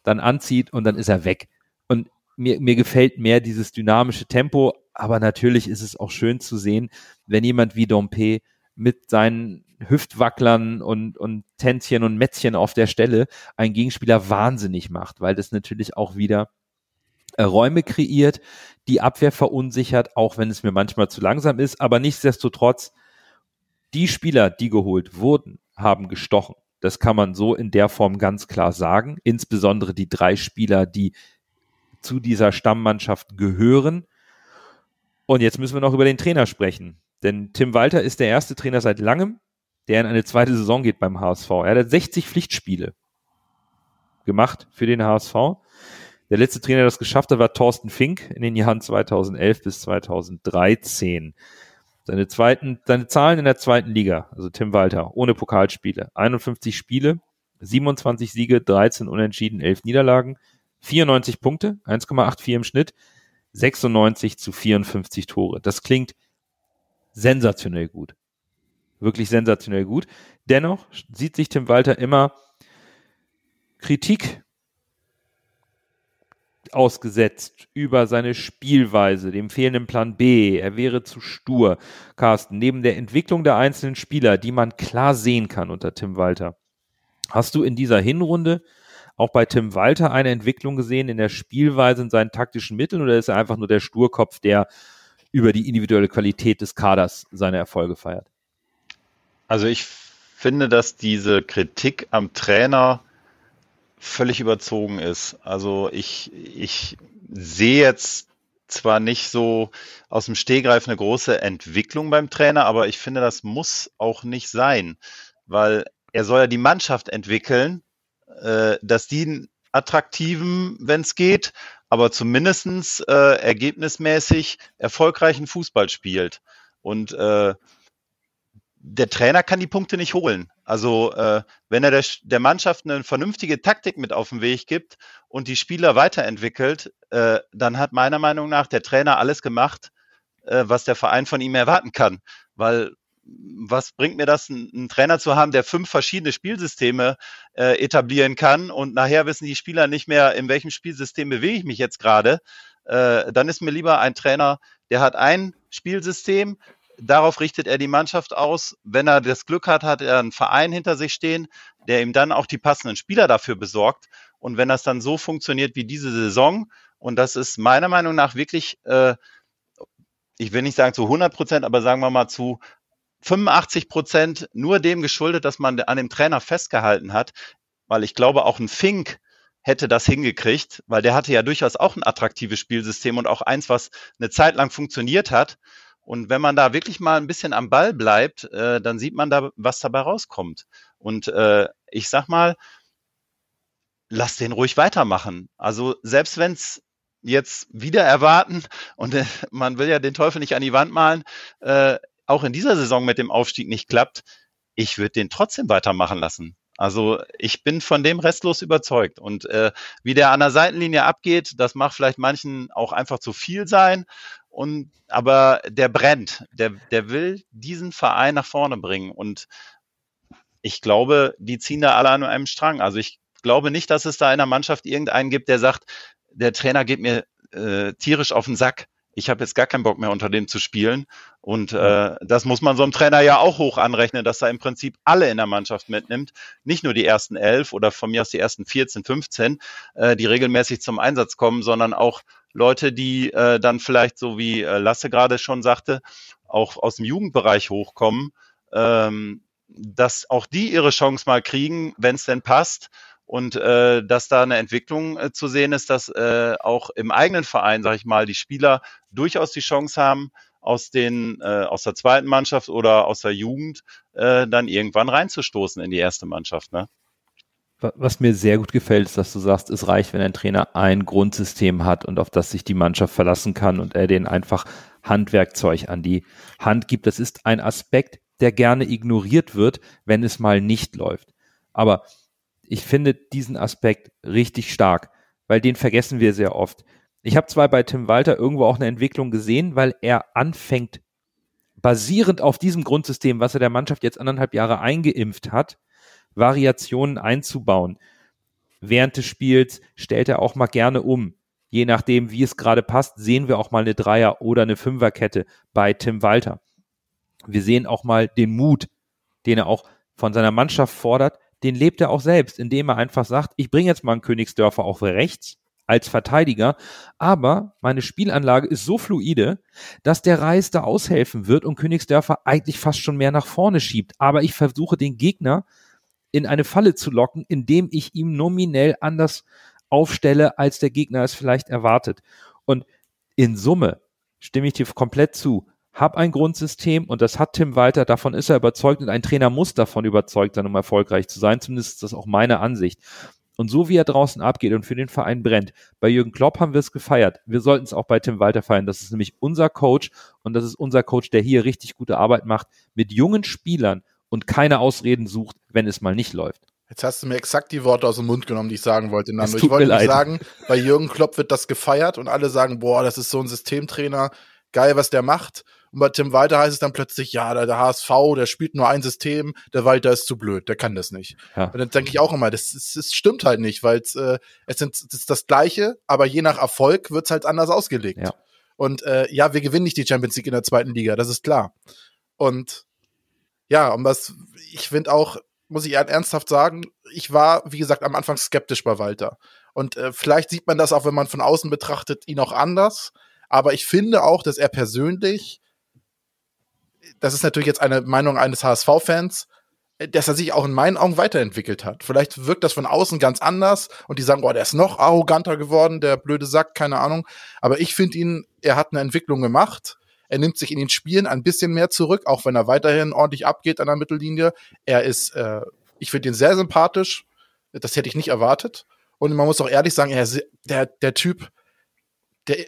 dann anzieht und dann ist er weg. Und mir, mir gefällt mehr dieses dynamische Tempo, aber natürlich ist es auch schön zu sehen, wenn jemand wie Dompe mit seinen Hüftwacklern und, und Tänzchen und Mätzchen auf der Stelle einen Gegenspieler wahnsinnig macht, weil das natürlich auch wieder äh, Räume kreiert, die Abwehr verunsichert, auch wenn es mir manchmal zu langsam ist. Aber nichtsdestotrotz, die Spieler, die geholt wurden, haben gestochen. Das kann man so in der Form ganz klar sagen. Insbesondere die drei Spieler, die zu dieser Stammmannschaft gehören. Und jetzt müssen wir noch über den Trainer sprechen. Denn Tim Walter ist der erste Trainer seit langem, der in eine zweite Saison geht beim HSV. Er hat 60 Pflichtspiele gemacht für den HSV. Der letzte Trainer, der das geschafft hat, war Thorsten Fink in den Jahren 2011 bis 2013. Seine zweiten, seine Zahlen in der zweiten Liga, also Tim Walter, ohne Pokalspiele. 51 Spiele, 27 Siege, 13 Unentschieden, 11 Niederlagen, 94 Punkte, 1,84 im Schnitt, 96 zu 54 Tore. Das klingt sensationell gut. Wirklich sensationell gut. Dennoch sieht sich Tim Walter immer Kritik ausgesetzt über seine Spielweise, dem fehlenden Plan B. Er wäre zu stur. Carsten, neben der Entwicklung der einzelnen Spieler, die man klar sehen kann unter Tim Walter, hast du in dieser Hinrunde auch bei Tim Walter eine Entwicklung gesehen in der Spielweise, in seinen taktischen Mitteln oder ist er einfach nur der Sturkopf, der über die individuelle Qualität des Kaders seine Erfolge feiert? Also ich finde, dass diese Kritik am Trainer völlig überzogen ist. Also ich, ich sehe jetzt zwar nicht so aus dem Stehgreif eine große Entwicklung beim Trainer, aber ich finde, das muss auch nicht sein, weil er soll ja die Mannschaft entwickeln, äh, dass die einen attraktiven, wenn es geht, aber zumindestens äh, ergebnismäßig erfolgreichen Fußball spielt. Und äh, der Trainer kann die Punkte nicht holen. Also äh, wenn er der, der Mannschaft eine vernünftige Taktik mit auf den Weg gibt und die Spieler weiterentwickelt, äh, dann hat meiner Meinung nach der Trainer alles gemacht, äh, was der Verein von ihm erwarten kann. Weil was bringt mir das, einen Trainer zu haben, der fünf verschiedene Spielsysteme äh, etablieren kann und nachher wissen die Spieler nicht mehr, in welchem Spielsystem bewege ich mich jetzt gerade. Äh, dann ist mir lieber ein Trainer, der hat ein Spielsystem, darauf richtet er die Mannschaft aus. Wenn er das Glück hat, hat er einen Verein hinter sich stehen, der ihm dann auch die passenden Spieler dafür besorgt. Und wenn das dann so funktioniert wie diese Saison, und das ist meiner Meinung nach wirklich, äh, ich will nicht sagen zu 100 Prozent, aber sagen wir mal zu 85 Prozent nur dem geschuldet, dass man an dem Trainer festgehalten hat, weil ich glaube, auch ein Fink hätte das hingekriegt, weil der hatte ja durchaus auch ein attraktives Spielsystem und auch eins, was eine Zeit lang funktioniert hat. Und wenn man da wirklich mal ein bisschen am Ball bleibt, äh, dann sieht man da, was dabei rauskommt. Und äh, ich sag mal, lass den ruhig weitermachen. Also selbst wenn es jetzt wieder erwarten und äh, man will ja den Teufel nicht an die Wand malen, äh, auch in dieser Saison mit dem Aufstieg nicht klappt, ich würde den trotzdem weitermachen lassen. Also ich bin von dem restlos überzeugt. Und äh, wie der an der Seitenlinie abgeht, das mag vielleicht manchen auch einfach zu viel sein. Und aber der brennt, der, der will diesen Verein nach vorne bringen. Und ich glaube, die ziehen da alle an einem Strang. Also ich glaube nicht, dass es da in der Mannschaft irgendeinen gibt, der sagt, der Trainer geht mir äh, tierisch auf den Sack. Ich habe jetzt gar keinen Bock mehr unter dem zu spielen. Und äh, das muss man so einem Trainer ja auch hoch anrechnen, dass er im Prinzip alle in der Mannschaft mitnimmt. Nicht nur die ersten elf oder von mir aus die ersten 14, 15, äh, die regelmäßig zum Einsatz kommen, sondern auch Leute, die äh, dann vielleicht, so wie äh, Lasse gerade schon sagte, auch aus dem Jugendbereich hochkommen, ähm, dass auch die ihre Chance mal kriegen, wenn es denn passt. Und äh, dass da eine Entwicklung äh, zu sehen ist, dass äh, auch im eigenen Verein, sage ich mal, die Spieler durchaus die Chance haben, aus den äh, aus der zweiten Mannschaft oder aus der Jugend äh, dann irgendwann reinzustoßen in die erste Mannschaft. Ne? Was mir sehr gut gefällt, ist, dass du sagst, es reicht, wenn ein Trainer ein Grundsystem hat und auf das sich die Mannschaft verlassen kann und er denen einfach Handwerkzeug an die Hand gibt. Das ist ein Aspekt, der gerne ignoriert wird, wenn es mal nicht läuft. Aber ich finde diesen Aspekt richtig stark, weil den vergessen wir sehr oft. Ich habe zwar bei Tim Walter irgendwo auch eine Entwicklung gesehen, weil er anfängt, basierend auf diesem Grundsystem, was er der Mannschaft jetzt anderthalb Jahre eingeimpft hat, Variationen einzubauen. Während des Spiels stellt er auch mal gerne um. Je nachdem, wie es gerade passt, sehen wir auch mal eine Dreier- oder eine Fünferkette bei Tim Walter. Wir sehen auch mal den Mut, den er auch von seiner Mannschaft fordert, den lebt er auch selbst, indem er einfach sagt, ich bringe jetzt mal einen Königsdörfer auf rechts als Verteidiger, aber meine Spielanlage ist so fluide, dass der Reis da aushelfen wird und Königsdörfer eigentlich fast schon mehr nach vorne schiebt. Aber ich versuche den Gegner in eine Falle zu locken, indem ich ihm nominell anders aufstelle, als der Gegner es vielleicht erwartet. Und in Summe stimme ich dir komplett zu, hab ein Grundsystem und das hat Tim Walter, davon ist er überzeugt und ein Trainer muss davon überzeugt sein, um erfolgreich zu sein. Zumindest ist das auch meine Ansicht. Und so wie er draußen abgeht und für den Verein brennt, bei Jürgen Klopp haben wir es gefeiert. Wir sollten es auch bei Tim Walter feiern. Das ist nämlich unser Coach und das ist unser Coach, der hier richtig gute Arbeit macht mit jungen Spielern und keine Ausreden sucht, wenn es mal nicht läuft. Jetzt hast du mir exakt die Worte aus dem Mund genommen, die ich sagen wollte, Ich wollte nicht sagen, bei Jürgen Klopp wird das gefeiert und alle sagen, boah, das ist so ein Systemtrainer, geil, was der macht. Und bei Tim Walter heißt es dann plötzlich, ja, der, der HSV, der spielt nur ein System, der Walter ist zu blöd, der kann das nicht. Ja. Und dann denke ich auch immer, das, das, das stimmt halt nicht, weil äh, es sind, das ist das Gleiche, aber je nach Erfolg wird's halt anders ausgelegt. Ja. Und äh, ja, wir gewinnen nicht die Champions League in der zweiten Liga, das ist klar. Und ja, und was ich finde auch, muss ich ernsthaft sagen, ich war, wie gesagt, am Anfang skeptisch bei Walter. Und äh, vielleicht sieht man das auch, wenn man von außen betrachtet, ihn auch anders. Aber ich finde auch, dass er persönlich, das ist natürlich jetzt eine Meinung eines HSV-Fans, äh, dass er sich auch in meinen Augen weiterentwickelt hat. Vielleicht wirkt das von außen ganz anders und die sagen, boah, der ist noch arroganter geworden, der blöde Sack, keine Ahnung. Aber ich finde ihn, er hat eine Entwicklung gemacht. Er nimmt sich in den Spielen ein bisschen mehr zurück, auch wenn er weiterhin ordentlich abgeht an der Mittellinie. Er ist, äh, ich finde ihn sehr sympathisch. Das hätte ich nicht erwartet. Und man muss auch ehrlich sagen, er, der, der Typ, der,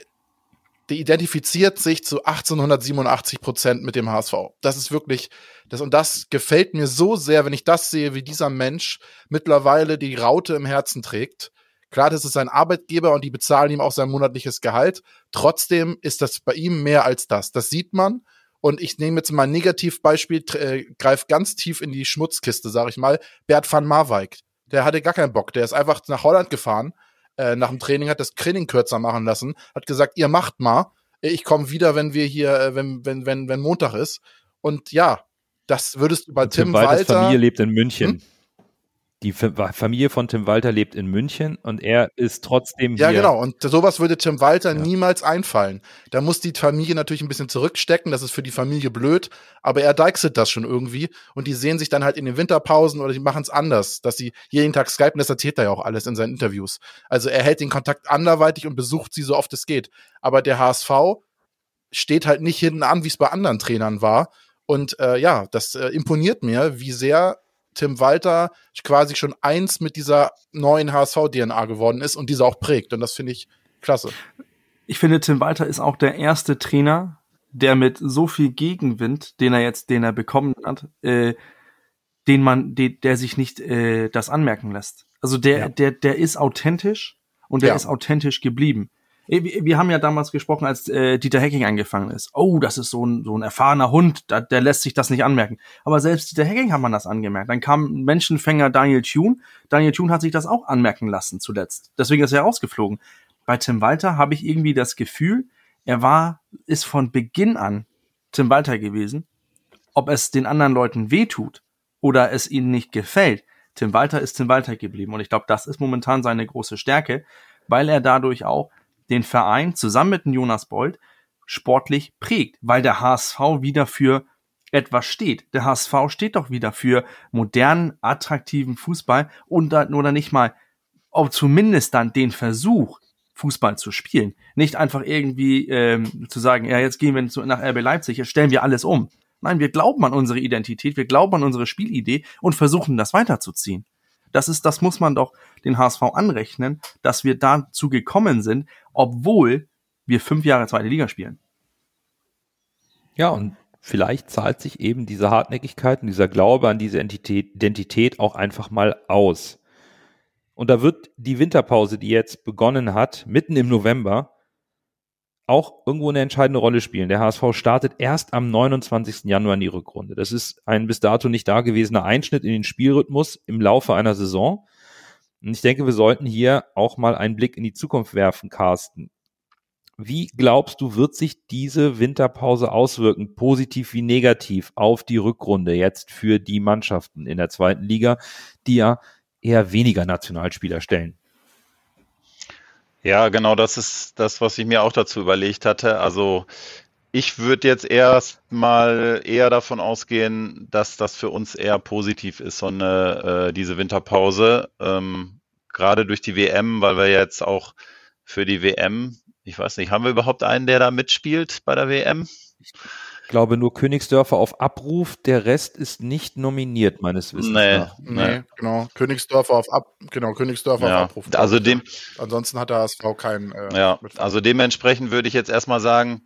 der identifiziert sich zu 1887 Prozent mit dem HSV. Das ist wirklich, das, und das gefällt mir so sehr, wenn ich das sehe, wie dieser Mensch mittlerweile die Raute im Herzen trägt. Klar, das ist sein Arbeitgeber und die bezahlen ihm auch sein monatliches Gehalt. Trotzdem ist das bei ihm mehr als das. Das sieht man. Und ich nehme jetzt mal ein Negativbeispiel, äh, greif ganz tief in die Schmutzkiste, sag ich mal. Bert van Marwijk. Der hatte gar keinen Bock. Der ist einfach nach Holland gefahren, äh, nach dem Training, hat das Training kürzer machen lassen, hat gesagt, ihr macht mal. Ich komme wieder, wenn wir hier, äh, wenn, wenn, wenn, wenn Montag ist. Und ja, das würdest du bei Tim, Tim Walter. Familie lebt in München. Hm? Die Fa- Familie von Tim Walter lebt in München und er ist trotzdem Ja, hier. genau. Und sowas würde Tim Walter Ja. niemals einfallen. Da muss die Familie natürlich ein bisschen zurückstecken. Das ist für die Familie blöd. Aber er deichselt das schon irgendwie. Und die sehen sich dann halt in den Winterpausen oder die machen es anders, dass sie jeden Tag skypen. Das erzählt er ja auch alles in seinen Interviews. Also er hält den Kontakt anderweitig und besucht sie so oft es geht. Aber der HSV steht halt nicht hinten an, wie es bei anderen Trainern war. Und äh, ja, das äh, imponiert mir, wie sehr Tim Walter quasi schon eins mit dieser neuen HSV-DNA geworden ist und diese auch prägt. Und das finde ich klasse. Ich finde, Tim Walter ist auch der erste Trainer, der mit so viel Gegenwind, den er jetzt, den er bekommen hat, äh, den man, de, der sich nicht äh, das anmerken lässt. Also der, Ja. der, der ist authentisch und der Ja. ist authentisch geblieben. Wir haben ja damals gesprochen, als äh, Dieter Hecking angefangen ist. Oh, das ist so ein, so ein erfahrener Hund, da, der lässt sich das nicht anmerken. Aber selbst Dieter Hecking hat man das angemerkt. Dann kam Menschenfänger Daniel Thune. Daniel Thune hat sich das auch anmerken lassen zuletzt. Deswegen ist er rausgeflogen. Bei Tim Walter habe ich irgendwie das Gefühl, er war, ist von Beginn an Tim Walter gewesen. Ob es den anderen Leuten wehtut oder es ihnen nicht gefällt, Tim Walter ist Tim Walter geblieben. Und ich glaube, das ist momentan seine große Stärke, weil er dadurch auch den Verein zusammen mit Jonas Bold sportlich prägt, weil der HSV wieder für etwas steht. Der HSV steht doch wieder für modernen, attraktiven Fußball und dann oder nicht mal, auch zumindest dann den Versuch, Fußball zu spielen. Nicht einfach irgendwie ähm, zu sagen, ja, jetzt gehen wir nach RB Leipzig, jetzt stellen wir alles um. Nein, wir glauben an unsere Identität, wir glauben an unsere Spielidee und versuchen das weiterzuziehen. Das ist, das muss man doch den HSV anrechnen, dass wir dazu gekommen sind, obwohl wir fünf Jahre zweite Liga spielen. Ja, und vielleicht zahlt sich eben diese Hartnäckigkeit und dieser Glaube an diese Entität, Identität auch einfach mal aus. Und da wird die Winterpause, die jetzt begonnen hat, mitten im November, auch irgendwo eine entscheidende Rolle spielen. Der HSV startet erst am 29. Januar in die Rückrunde. Das ist ein bis dato nicht dagewesener Einschnitt in den Spielrhythmus im Laufe einer Saison. Und ich denke, wir sollten hier auch mal einen Blick in die Zukunft werfen, Carsten. Wie glaubst du, wird sich diese Winterpause auswirken, positiv wie negativ, auf die Rückrunde jetzt für die Mannschaften in der zweiten Liga, die ja eher weniger Nationalspieler stellen? Ja, genau, das ist das, was ich mir auch dazu überlegt hatte. Also ich würde jetzt erst mal eher davon ausgehen, dass das für uns eher positiv ist, so eine, äh, diese Winterpause. Ähm, gerade durch die WM, weil wir jetzt auch für die WM, ich weiß nicht, haben wir überhaupt einen, der da mitspielt bei der WM? Ich glaube nur Königsdörfer auf Abruf, der Rest ist nicht nominiert, meines Wissens Nee. nach. Nee, genau. Königsdorfer auf Ab, genau, Königsdorfer Ja, auf Abruf. also dem, Ansonsten hat der HSV keinen. Äh, Ja, also dementsprechend würde ich jetzt erstmal sagen,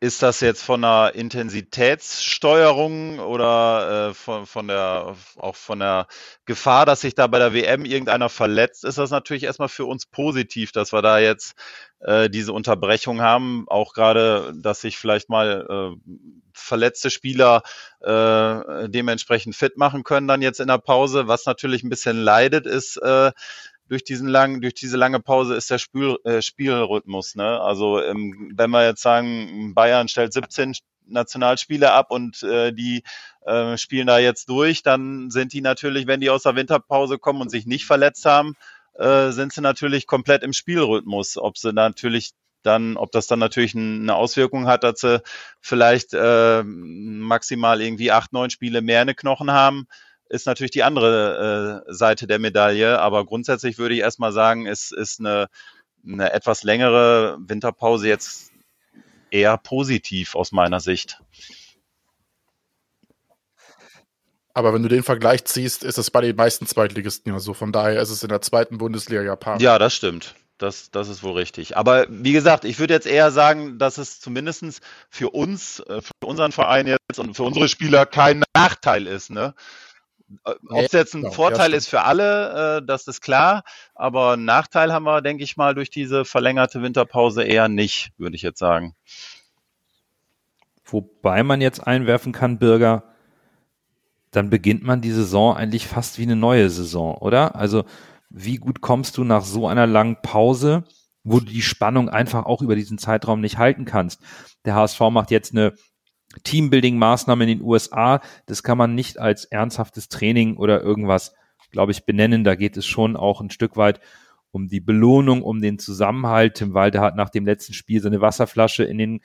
ist das jetzt von der Intensitätssteuerung oder äh, von, von der auch von der Gefahr, dass sich da bei der WM irgendeiner verletzt, ist das natürlich erstmal für uns positiv, dass wir da jetzt äh, diese Unterbrechung haben. Auch gerade, dass sich vielleicht mal äh, verletzte Spieler äh, dementsprechend fit machen können dann jetzt in der Pause. Was natürlich ein bisschen leidet, ist äh, durch diesen langen, durch diese lange Pause ist der Spiel, äh, Spielrhythmus. Ne? Also ähm, wenn wir jetzt sagen, Bayern stellt 17 Nationalspieler ab und äh, die äh, spielen da jetzt durch, dann sind die natürlich, wenn die aus der Winterpause kommen und sich nicht verletzt haben, äh, sind sie natürlich komplett im Spielrhythmus. Ob sie natürlich dann, ob das dann natürlich eine Auswirkung hat, dass sie vielleicht äh, maximal irgendwie acht, neun Spiele mehr eine Knochen haben, ist natürlich die andere äh, Seite der Medaille. Aber grundsätzlich würde ich erstmal sagen, es ist eine, eine etwas längere Winterpause jetzt eher positiv aus meiner Sicht. Aber wenn du den Vergleich ziehst, ist es bei den meisten Zweitligisten ja so. Von daher ist es in der zweiten Bundesliga ja paar. Ja, das stimmt. Das, das ist wohl richtig. Aber wie gesagt, ich würde jetzt eher sagen, dass es zumindestens für uns, äh, für unseren Verein jetzt und für unsere Spieler kein Nachteil ist. Ne? Ob es jetzt ein ja, Vorteil stimmt. ist für alle, äh, das ist klar. Aber einen Nachteil haben wir, denke ich mal, durch diese verlängerte Winterpause eher nicht, würde ich jetzt sagen. Wobei man jetzt einwerfen kann, Bürger, dann beginnt man die Saison eigentlich fast wie eine neue Saison, oder? Also wie gut kommst du nach so einer langen Pause, wo du die Spannung einfach auch über diesen Zeitraum nicht halten kannst? Der HSV macht jetzt eine Teambuilding-Maßnahme in den USA. Das kann man nicht als ernsthaftes Training oder irgendwas, glaube ich, benennen. Da geht es schon auch ein Stück weit um die Belohnung, um den Zusammenhalt. Tim Walter hat nach dem letzten Spiel seine Wasserflasche in den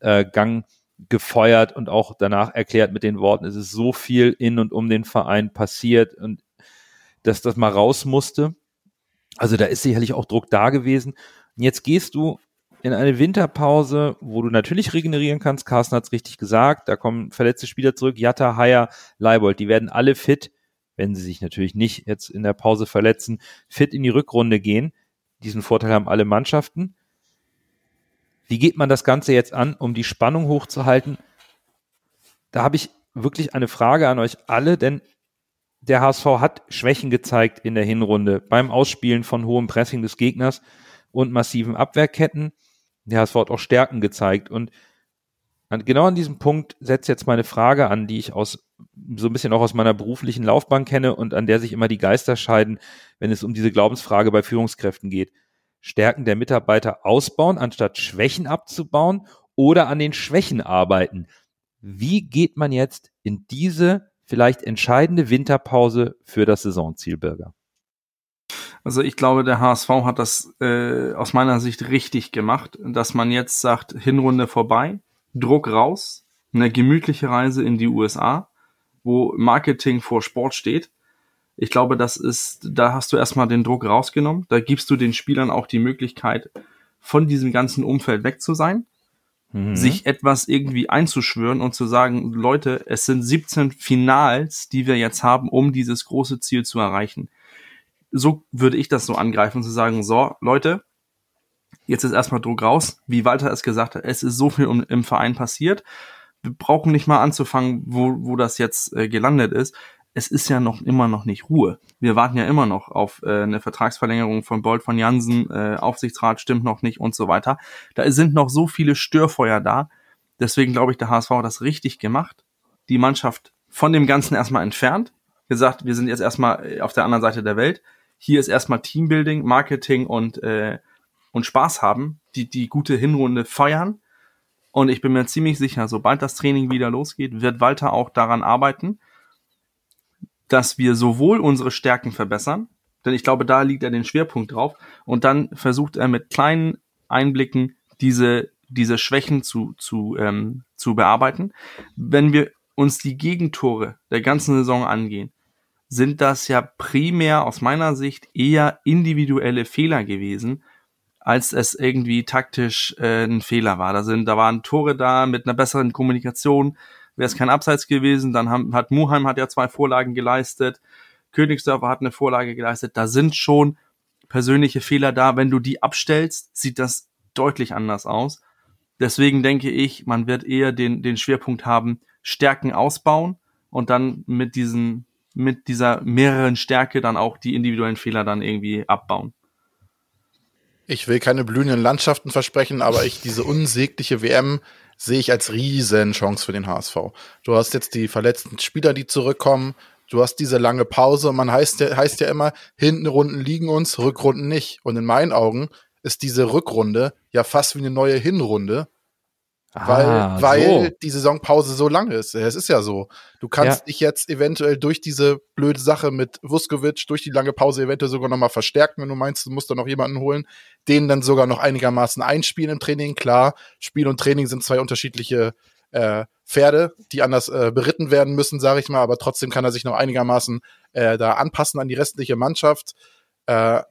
äh, Gang gefeuert und auch danach erklärt mit den Worten, es ist so viel in und um den Verein passiert und dass das mal raus musste. Also da ist sicherlich auch Druck da gewesen. Und jetzt gehst du in eine Winterpause, wo du natürlich regenerieren kannst. Carsten hat es richtig gesagt. Da kommen verletzte Spieler zurück. Jatta, Haier, Leibold. Die werden alle fit, wenn sie sich natürlich nicht jetzt in der Pause verletzen, fit in die Rückrunde gehen. Diesen Vorteil haben alle Mannschaften. Wie geht man das Ganze jetzt an, um die Spannung hochzuhalten? Da habe ich wirklich eine Frage an euch alle, denn der HSV hat Schwächen gezeigt in der Hinrunde beim Ausspielen von hohem Pressing des Gegners und massiven Abwehrketten. Der HSV hat auch Stärken gezeigt und genau an diesem Punkt setzt jetzt meine Frage an, die ich aus so ein bisschen auch aus meiner beruflichen Laufbahn kenne und an der sich immer die Geister scheiden, wenn es um diese Glaubensfrage bei Führungskräften geht. Stärken der Mitarbeiter ausbauen, anstatt Schwächen abzubauen oder an den Schwächen arbeiten. Wie geht man jetzt in diese vielleicht entscheidende Winterpause für das Saisonziel, Bürger? Also ich glaube, der HSV hat das äh, aus meiner Sicht richtig gemacht, dass man jetzt sagt, Hinrunde vorbei, Druck raus, eine gemütliche Reise in die USA, wo Marketing vor Sport steht. Ich glaube, das ist, da hast du erstmal den Druck rausgenommen. Da gibst du den Spielern auch die Möglichkeit, von diesem ganzen Umfeld weg zu sein, Mhm. sich etwas irgendwie einzuschwören und zu sagen, Leute, es sind 17 Finals, die wir jetzt haben, um dieses große Ziel zu erreichen. So würde ich das so angreifen, zu sagen, so, Leute, jetzt ist erstmal Druck raus. Wie Walter es gesagt hat, es ist so viel im Verein passiert. Wir brauchen nicht mal anzufangen, wo, wo das jetzt äh, gelandet ist. Es ist ja noch immer noch nicht Ruhe. Wir warten ja immer noch auf äh, eine Vertragsverlängerung von Bolt von Jansen, äh, Aufsichtsrat stimmt noch nicht und so weiter. Da sind noch so viele Störfeuer da. Deswegen glaube ich, der HSV hat das richtig gemacht. Die Mannschaft von dem Ganzen erstmal entfernt. Gesagt, wir sind jetzt erstmal äh, auf der anderen Seite der Welt. Hier ist erstmal Teambuilding, Marketing und, äh, und Spaß haben, die die gute Hinrunde feiern. Und ich bin mir ziemlich sicher, sobald das Training wieder losgeht, wird Walter auch daran arbeiten, dass wir sowohl unsere Stärken verbessern, denn ich glaube, da liegt er den Schwerpunkt drauf, und dann versucht er mit kleinen Einblicken diese, diese Schwächen zu, zu, ähm, zu bearbeiten. Wenn wir uns die Gegentore der ganzen Saison angehen, sind das ja primär aus meiner Sicht eher individuelle Fehler gewesen, als es irgendwie taktisch äh, ein Fehler war. Da sind, da waren Tore da mit einer besseren Kommunikation, wäre es kein Abseits gewesen. Dann haben, hat Muheim hat ja zwei Vorlagen geleistet, Königsdörfer hat eine Vorlage geleistet. Da sind schon persönliche Fehler da. Wenn du die abstellst, sieht das deutlich anders aus. Deswegen denke ich, man wird eher den, den Schwerpunkt haben, Stärken ausbauen und dann mit diesen, mit dieser mehreren Stärke dann auch die individuellen Fehler dann irgendwie abbauen. Ich will keine blühenden Landschaften versprechen, aber ich diese unsägliche WM sehe ich als riesen Chance für den HSV. Du hast jetzt die verletzten Spieler, die zurückkommen. Du hast diese lange Pause. Man heißt ja, heißt ja immer, hinten Runden liegen uns, Rückrunden nicht. Und in meinen Augen ist diese Rückrunde ja fast wie eine neue Hinrunde, weil, Ah, weil so. die Saisonpause so lang ist. Es ist ja so. Du kannst Ja. dich jetzt eventuell durch diese blöde Sache mit Vuskovic, durch die lange Pause eventuell sogar nochmal verstärken, wenn du meinst, du musst da noch jemanden holen, den dann sogar noch einigermaßen einspielen im Training. Klar, Spiel und Training sind zwei unterschiedliche äh, Pferde, die anders äh, beritten werden müssen, sage ich mal, aber trotzdem kann er sich noch einigermaßen äh, da anpassen an die restliche Mannschaft. Äh,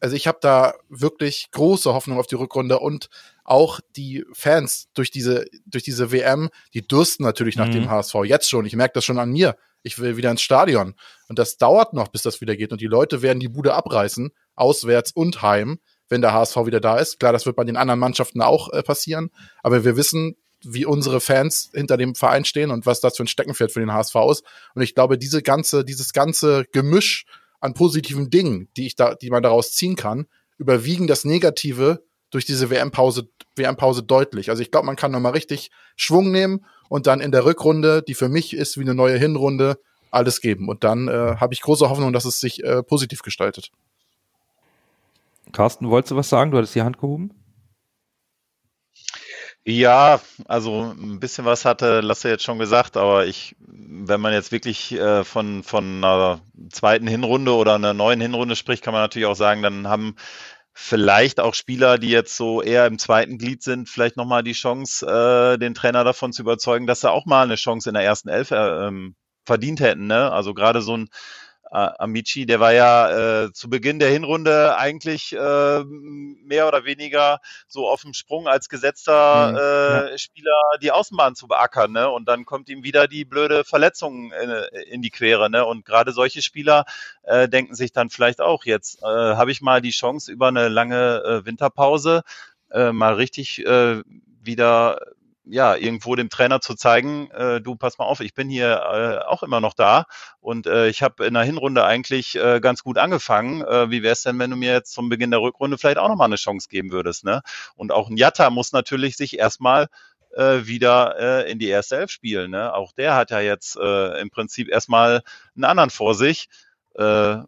also ich habe da wirklich große Hoffnung auf die Rückrunde und auch die Fans durch diese, durch diese WM, die dürsten natürlich nach Mhm. dem HSV jetzt schon. Ich merke das schon an mir. Ich will wieder ins Stadion. Und das dauert noch, bis das wieder geht. Und die Leute werden die Bude abreißen, auswärts und heim, wenn der HSV wieder da ist. Klar, das wird bei den anderen Mannschaften auch äh, passieren. Aber wir wissen, wie unsere Fans hinter dem Verein stehen und was das für ein Steckenpferd für den HSV ist. Und ich glaube, diese ganze, dieses ganze Gemisch an positiven Dingen, die ich da, die man daraus ziehen kann, überwiegen das Negative durch diese WM-Pause, WM-Pause deutlich. Also ich glaube, man kann nochmal richtig Schwung nehmen und dann in der Rückrunde, die für mich ist wie eine neue Hinrunde, alles geben. Und dann äh, habe ich große Hoffnung, dass es sich äh, positiv gestaltet. Carsten, wolltest du was sagen? Du hattest die Hand gehoben? Ja, also ein bisschen was hatte Lasse jetzt schon gesagt, aber ich, wenn man jetzt wirklich äh, von, von einer zweiten Hinrunde oder einer neuen Hinrunde spricht, kann man natürlich auch sagen, dann haben vielleicht auch Spieler, die jetzt so eher im zweiten Glied sind, vielleicht nochmal die Chance, äh, den Trainer davon zu überzeugen, dass sie auch mal eine Chance in der ersten Elf äh, ähm, verdient hätten. Ne? Also gerade so ein Amici, der war ja äh, zu Beginn der Hinrunde eigentlich äh, mehr oder weniger so auf dem Sprung als gesetzter äh, Spieler die Außenbahn zu beackern, ne? Und dann kommt ihm wieder die blöde Verletzung in, in die Quere, ne? Und gerade solche Spieler äh, denken sich dann vielleicht auch jetzt äh, habe ich mal die Chance über eine lange äh, Winterpause äh, mal richtig äh, wieder ja, irgendwo dem Trainer zu zeigen, äh, du pass mal auf, ich bin hier äh, auch immer noch da und äh, ich habe in der Hinrunde eigentlich äh, ganz gut angefangen. Äh, wie wäre es denn, wenn du mir jetzt zum Beginn der Rückrunde vielleicht auch nochmal eine Chance geben würdest? Ne? Und auch ein Jatta muss natürlich sich erstmal äh, wieder äh, in die erste Elf spielen. Ne? Auch der hat ja jetzt äh, im Prinzip erstmal einen anderen vor sich. Äh,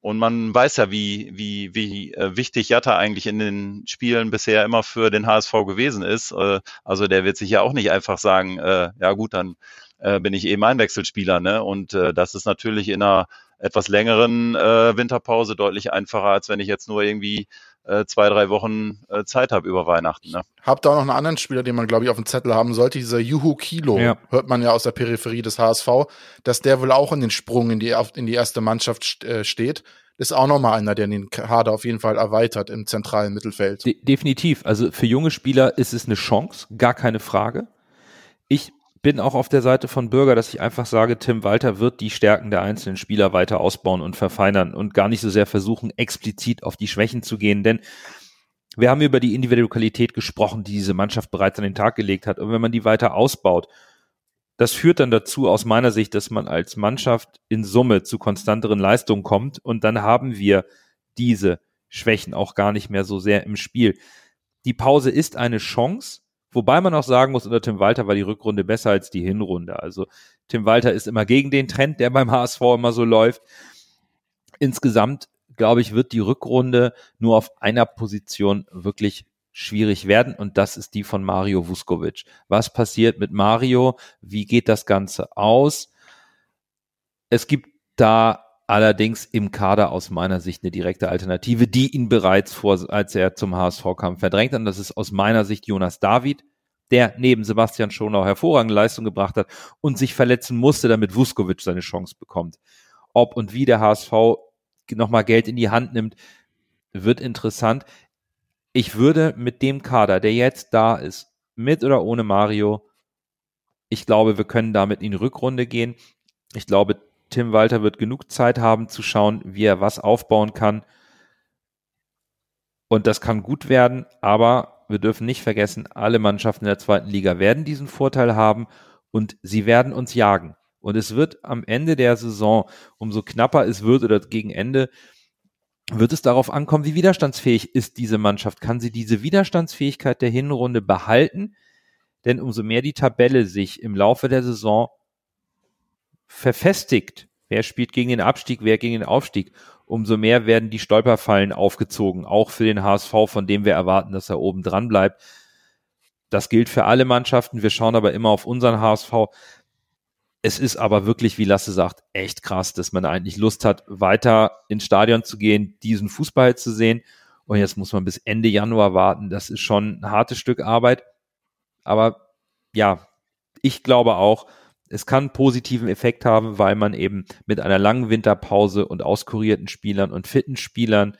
und man weiß ja, wie, wie, wie äh, wichtig Jatta eigentlich in den Spielen bisher immer für den HSV gewesen ist. Äh, also der wird sich ja auch nicht einfach sagen, äh, ja gut, dann äh, bin ich eben Einwechselspieler. Ne? Und äh, das ist natürlich in einer etwas längeren äh, Winterpause deutlich einfacher, als wenn ich jetzt nur irgendwie äh, zwei, drei Wochen äh, Zeit habe über Weihnachten. Ne? Habt da auch noch einen anderen Spieler, den man, glaube ich, auf dem Zettel haben sollte. Dieser Juhu Kilo, Ja. hört man ja aus der Peripherie des HSV, dass der wohl auch in den Sprung in die, in die erste Mannschaft äh, steht. Ist auch nochmal einer, der den Kader auf jeden Fall erweitert im zentralen Mittelfeld. De definitiv. Also für junge Spieler ist es eine Chance, gar keine Frage. Ich bin auch auf der Seite von Bürger, dass ich einfach sage, Tim Walter wird die Stärken der einzelnen Spieler weiter ausbauen und verfeinern und gar nicht so sehr versuchen, explizit auf die Schwächen zu gehen, denn wir haben über die individuelle Qualität gesprochen, die diese Mannschaft bereits an den Tag gelegt hat. Und wenn man die weiter ausbaut, das führt dann dazu, aus meiner Sicht, dass man als Mannschaft in Summe zu konstanteren Leistungen kommt und dann haben wir diese Schwächen auch gar nicht mehr so sehr im Spiel. Die Pause ist eine Chance, wobei man auch sagen muss, unter Tim Walter war die Rückrunde besser als die Hinrunde. Also Tim Walter ist immer gegen den Trend, der beim HSV immer so läuft. Insgesamt, glaube ich, wird die Rückrunde nur auf einer Position wirklich schwierig werden und das ist die von Mario Vuskovic. Was passiert mit Mario? Wie geht das Ganze aus? Es gibt da allerdings im Kader aus meiner Sicht eine direkte Alternative, die ihn bereits vor, als er zum HSV kam, verdrängt hat. Und das ist aus meiner Sicht Jonas David, der neben Sebastian Schonau hervorragende Leistung gebracht hat und sich verletzen musste, damit Vuskovic seine Chance bekommt. Ob und wie der HSV nochmal Geld in die Hand nimmt, wird interessant. ich würde mit dem Kader, der jetzt da ist, mit oder ohne Mario, ich glaube, wir können damit in die Rückrunde gehen. Ich glaube, Tim Walter wird genug Zeit haben zu schauen, wie er was aufbauen kann. Und das kann gut werden, aber wir dürfen nicht vergessen, alle Mannschaften der zweiten Liga werden diesen Vorteil haben und sie werden uns jagen. Und es wird am Ende der Saison, umso knapper es wird oder gegen Ende, wird es darauf ankommen, wie widerstandsfähig ist diese Mannschaft. Kann sie diese Widerstandsfähigkeit der Hinrunde behalten? Denn umso mehr die Tabelle sich im Laufe der Saison verfestigt, wer spielt gegen den Abstieg, wer gegen den Aufstieg, umso mehr werden die Stolperfallen aufgezogen, auch für den HSV, von dem wir erwarten, dass er oben dran bleibt. Das gilt für alle Mannschaften. Wir schauen aber immer auf unseren HSV. Es ist aber wirklich, wie Lasse sagt, echt krass, dass man eigentlich Lust hat, weiter ins Stadion zu gehen, diesen Fußball zu sehen. Und jetzt muss man bis Ende Januar warten. Das ist schon ein hartes Stück Arbeit. Aber ja, ich glaube auch, es kann positiven Effekt haben, weil man eben mit einer langen Winterpause und auskurierten Spielern und fitten Spielern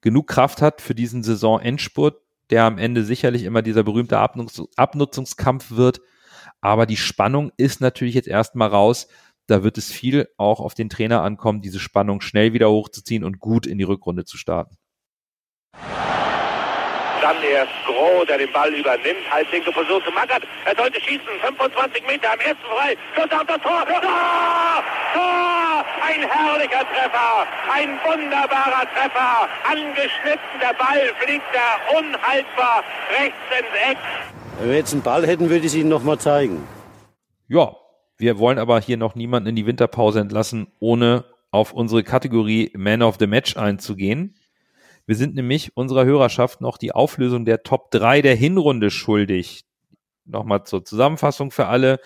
genug Kraft hat für diesen Saisonendspurt, der am Ende sicherlich immer dieser berühmte Abnutzungskampf wird. Aber die Spannung ist natürlich jetzt erstmal raus. Da wird es viel auch auf den Trainer ankommen, diese Spannung schnell wieder hochzuziehen und gut in die Rückrunde zu starten. Dann erst Groh, der den Ball übernimmt, halblinke Position zu Mackert. Er sollte schießen, 25 Meter am ersten frei. Schuss auf das Tor. Tor! Tor! Ein herrlicher Treffer, ein wunderbarer Treffer. Angeschnitten, der Ball fliegt da unhaltbar rechts ins Eck. Wenn wir jetzt einen Ball hätten, würde ich es Ihnen nochmal zeigen. Ja, wir wollen aber hier noch niemanden in die Winterpause entlassen, ohne auf unsere Kategorie Man of the Match einzugehen. Wir sind nämlich unserer Hörerschaft noch die Auflösung der Top 3 der Hinrunde schuldig. Nochmal zur Zusammenfassung für alle.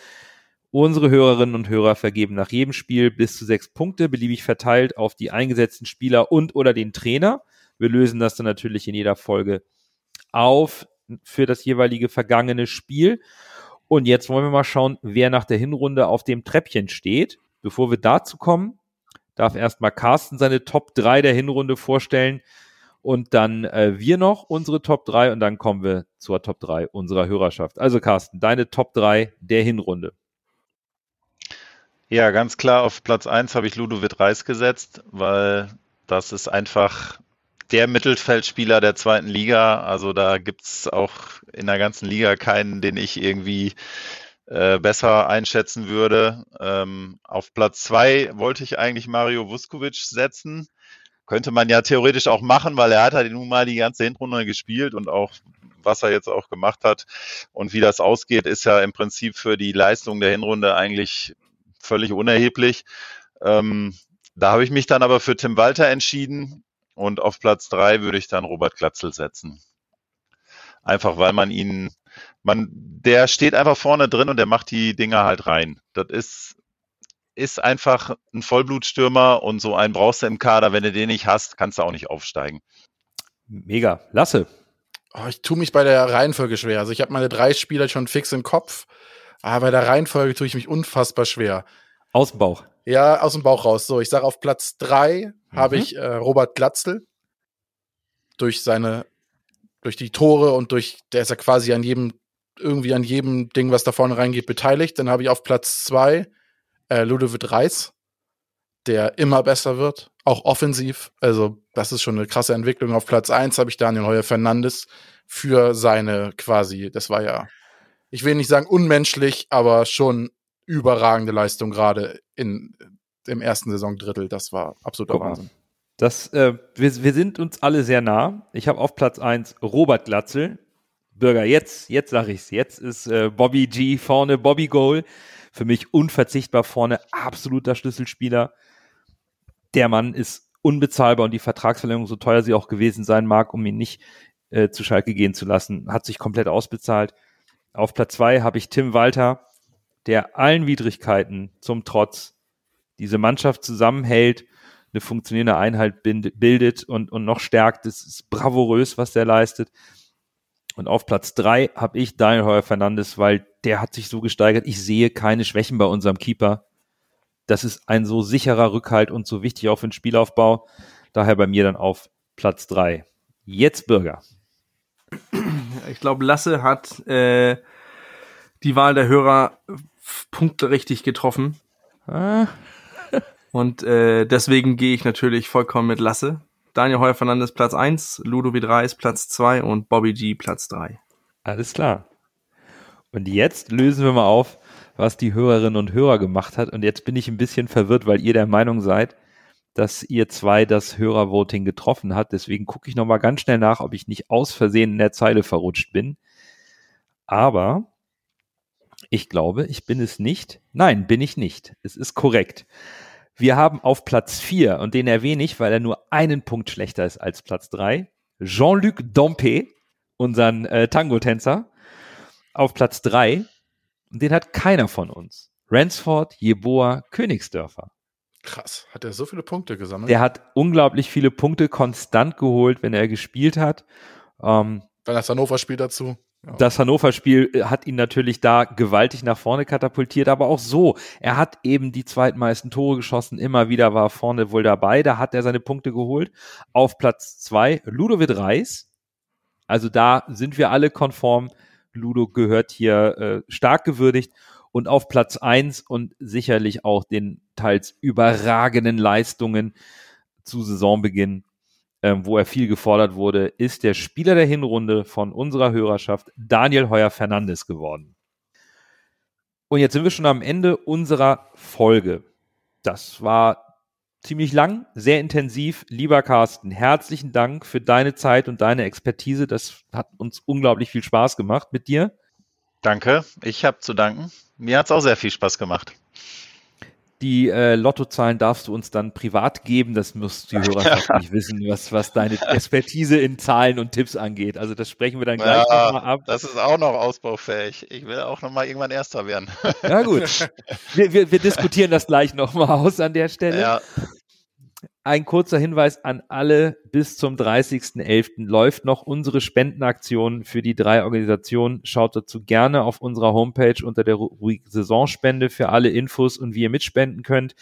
Unsere Hörerinnen und Hörer vergeben nach jedem Spiel bis zu sechs Punkte, beliebig verteilt auf die eingesetzten Spieler und oder den Trainer. Wir lösen das dann natürlich in jeder Folge auf für das jeweilige vergangene Spiel. Und jetzt wollen wir mal schauen, wer nach der Hinrunde auf dem Treppchen steht. Bevor wir dazu kommen, darf erstmal Carsten seine Top 3 der Hinrunde vorstellen und dann äh, wir noch unsere Top 3 und dann kommen wir zur Top 3 unserer Hörerschaft. Also Carsten, deine Top 3 der Hinrunde. Ja, ganz klar auf Platz 1 habe ich Ludovic Reis gesetzt, weil das ist einfach der Mittelfeldspieler der zweiten Liga. Also da gibt's auch in der ganzen Liga keinen, den ich irgendwie äh, besser einschätzen würde. Ähm, auf Platz zwei wollte ich eigentlich Mario Vuskovic setzen. Könnte man ja theoretisch auch machen, weil er hat halt nun mal die ganze Hinrunde gespielt und auch was er jetzt auch gemacht hat und wie das ausgeht, ist ja im Prinzip für die Leistung der Hinrunde eigentlich völlig unerheblich. Ähm, da habe ich mich dann aber für Tim Walter entschieden, und auf Platz drei würde ich dann Robert Glatzel setzen. Einfach weil man ihn, man, der steht einfach vorne drin und der macht die Dinger halt rein. Das ist, ist einfach ein Vollblutstürmer und so einen brauchst du im Kader. Wenn du den nicht hast, kannst du auch nicht aufsteigen. Mega. Lasse. Oh, ich tue mich bei der Reihenfolge schwer. Also ich habe meine drei Spieler schon fix im Kopf, aber bei der Reihenfolge tue ich mich unfassbar schwer. Aus dem Bauch. Ja, aus dem Bauch raus. So, ich sage auf Platz drei mhm. habe ich äh, Robert Glatzel. Durch seine, durch die Tore und durch, der ist ja quasi an jedem, irgendwie an jedem Ding, was da vorne reingeht, beteiligt. Dann habe ich auf Platz zwei äh, Ludovic Reis, der immer besser wird, auch offensiv. Also, das ist schon eine krasse Entwicklung. Auf Platz eins habe ich Daniel Heuer Fernandes für seine quasi, das war ja, ich will nicht sagen unmenschlich, aber schon überragende Leistung gerade in im ersten Saisondrittel. Das war absoluter Wahnsinn. Das, äh, wir, wir sind uns alle sehr nah. Ich habe auf Platz 1 Robert Glatzel. Bürger, jetzt, jetzt sage ich's. Jetzt ist äh, Bobby G vorne, Bobby Goal. Für mich unverzichtbar vorne, absoluter Schlüsselspieler. Der Mann ist unbezahlbar und die Vertragsverlängerung, so teuer sie auch gewesen sein mag, um ihn nicht äh, zu Schalke gehen zu lassen, hat sich komplett ausbezahlt. Auf Platz 2 habe ich Tim Walter, der allen Widrigkeiten zum Trotz diese Mannschaft zusammenhält, eine funktionierende Einheit bildet und, und noch stärkt. Das ist bravourös, was der leistet. Und auf Platz drei habe ich Daniel Heuer Fernandes, weil der hat sich so gesteigert. Ich sehe keine Schwächen bei unserem Keeper. Das ist ein so sicherer Rückhalt und so wichtig auch für den Spielaufbau. Daher bei mir dann auf Platz drei. Jetzt Bürger. Ich glaube, Lasse hat äh, die Wahl der Hörer Punkte richtig getroffen. Ah, Und äh, deswegen gehe ich natürlich vollkommen mit Lasse. Daniel Heuer Fernandes Platz 1, Ludovic Reis Platz 2 und Bobby G Platz 3. alles klar. Und jetzt lösen wir mal auf, was die Hörerinnen und Hörer gemacht hat. Und jetzt bin ich ein bisschen verwirrt, weil ihr der Meinung seid, dass ihr zwei das Hörervoting getroffen habt. Deswegen gucke ich noch mal ganz schnell nach, ob ich nicht aus Versehen in der Zeile verrutscht bin. Aber ich glaube, ich bin es nicht. Nein, bin ich nicht. Es ist korrekt. Wir haben auf Platz 4, und den erwähne ich, weil er nur einen Punkt schlechter ist als Platz 3, Jean-Luc Dompe, unseren äh, Tango-Tänzer, auf Platz 3. Und den hat keiner von uns. Ransford, Jeboa, Königsdörfer. Krass. Hat er so viele Punkte gesammelt? Der hat unglaublich viele Punkte konstant geholt, wenn er gespielt hat. Ähm, Dann das Hannover-Spiel dazu. Das Hannover-Spiel äh, hat ihn natürlich da gewaltig nach vorne katapultiert, aber auch so. Er hat eben die zweitmeisten Tore geschossen, immer wieder war vorne wohl dabei, da hat er seine Punkte geholt. Auf Platz zwei Ludovic Reis. Also da sind wir alle konform. Ludo gehört hier äh, stark gewürdigt. Und auf Platz eins und sicherlich auch den teils überragenden Leistungen zu Saisonbeginn ähm, wo er viel gefordert wurde, ist der Spieler der Hinrunde von unserer Hörerschaft Daniel Heuer Fernandes geworden. Und jetzt sind wir schon am Ende unserer Folge. Das war ziemlich lang, sehr intensiv. Lieber Carsten, herzlichen Dank für deine Zeit und deine Expertise. Das hat uns unglaublich viel Spaß gemacht mit dir. Danke, ich habe zu danken. Mir hat es auch sehr viel Spaß gemacht. Die äh, Lottozahlen darfst du uns dann privat geben. Das muss die Hörerschaft nicht wissen, was, was deine Expertise in Zahlen und Tipps angeht. Also das sprechen wir dann gleich Ja, nochmal ab. das ist auch noch ausbaufähig. Ich will auch noch mal irgendwann Erster werden. Ja gut. Wir, wir, wir diskutieren das gleich nochmal aus an der Stelle. Ja, Ein kurzer Hinweis an alle, bis zum 30.11. läuft noch unsere Spendenaktion für die drei Organisationen. Schaut dazu gerne auf unserer Homepage unter der Rubrik Saisonspende für alle Infos und wie ihr mitspenden könnt.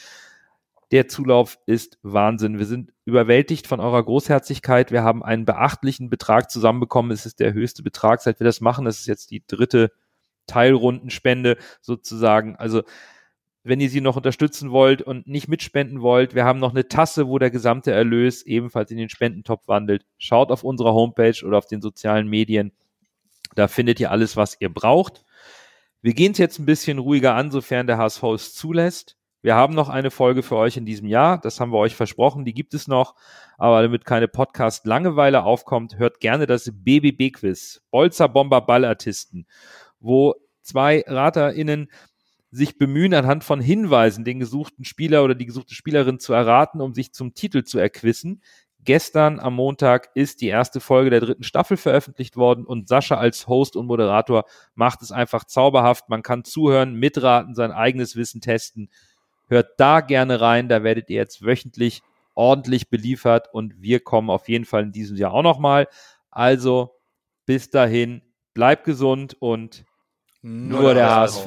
Der Zulauf ist Wahnsinn. Wir sind überwältigt von eurer Großherzigkeit. Wir haben einen beachtlichen Betrag zusammenbekommen. Es ist der höchste Betrag, seit wir das machen. Das ist jetzt die dritte Teilrundenspende sozusagen. Also wenn ihr sie noch unterstützen wollt und nicht mitspenden wollt, wir haben noch eine Tasse, wo der gesamte Erlös ebenfalls in den Spendentopf wandelt. Schaut auf unserer Homepage oder auf den sozialen Medien. Da findet ihr alles, was ihr braucht. Wir gehen es jetzt ein bisschen ruhiger an, sofern der HSV es zulässt. Wir haben noch eine Folge für euch in diesem Jahr. Das haben wir euch versprochen. Die gibt es noch. Aber damit keine Podcast-Langeweile aufkommt, hört gerne das BBB-Quiz. Bolzer Bomber Ballartisten, wo zwei RaterInnen sich bemühen, anhand von Hinweisen den gesuchten Spieler oder die gesuchte Spielerin zu erraten, um sich zum Titel zu erquissen. Gestern am Montag ist die erste Folge der dritten Staffel veröffentlicht worden und Sascha als Host und Moderator macht es einfach zauberhaft. Man kann zuhören, mitraten, sein eigenes Wissen testen. Hört da gerne rein, da werdet ihr jetzt wöchentlich ordentlich beliefert und wir kommen auf jeden Fall in diesem Jahr auch nochmal. Also bis dahin, bleibt gesund und nur, der HSV.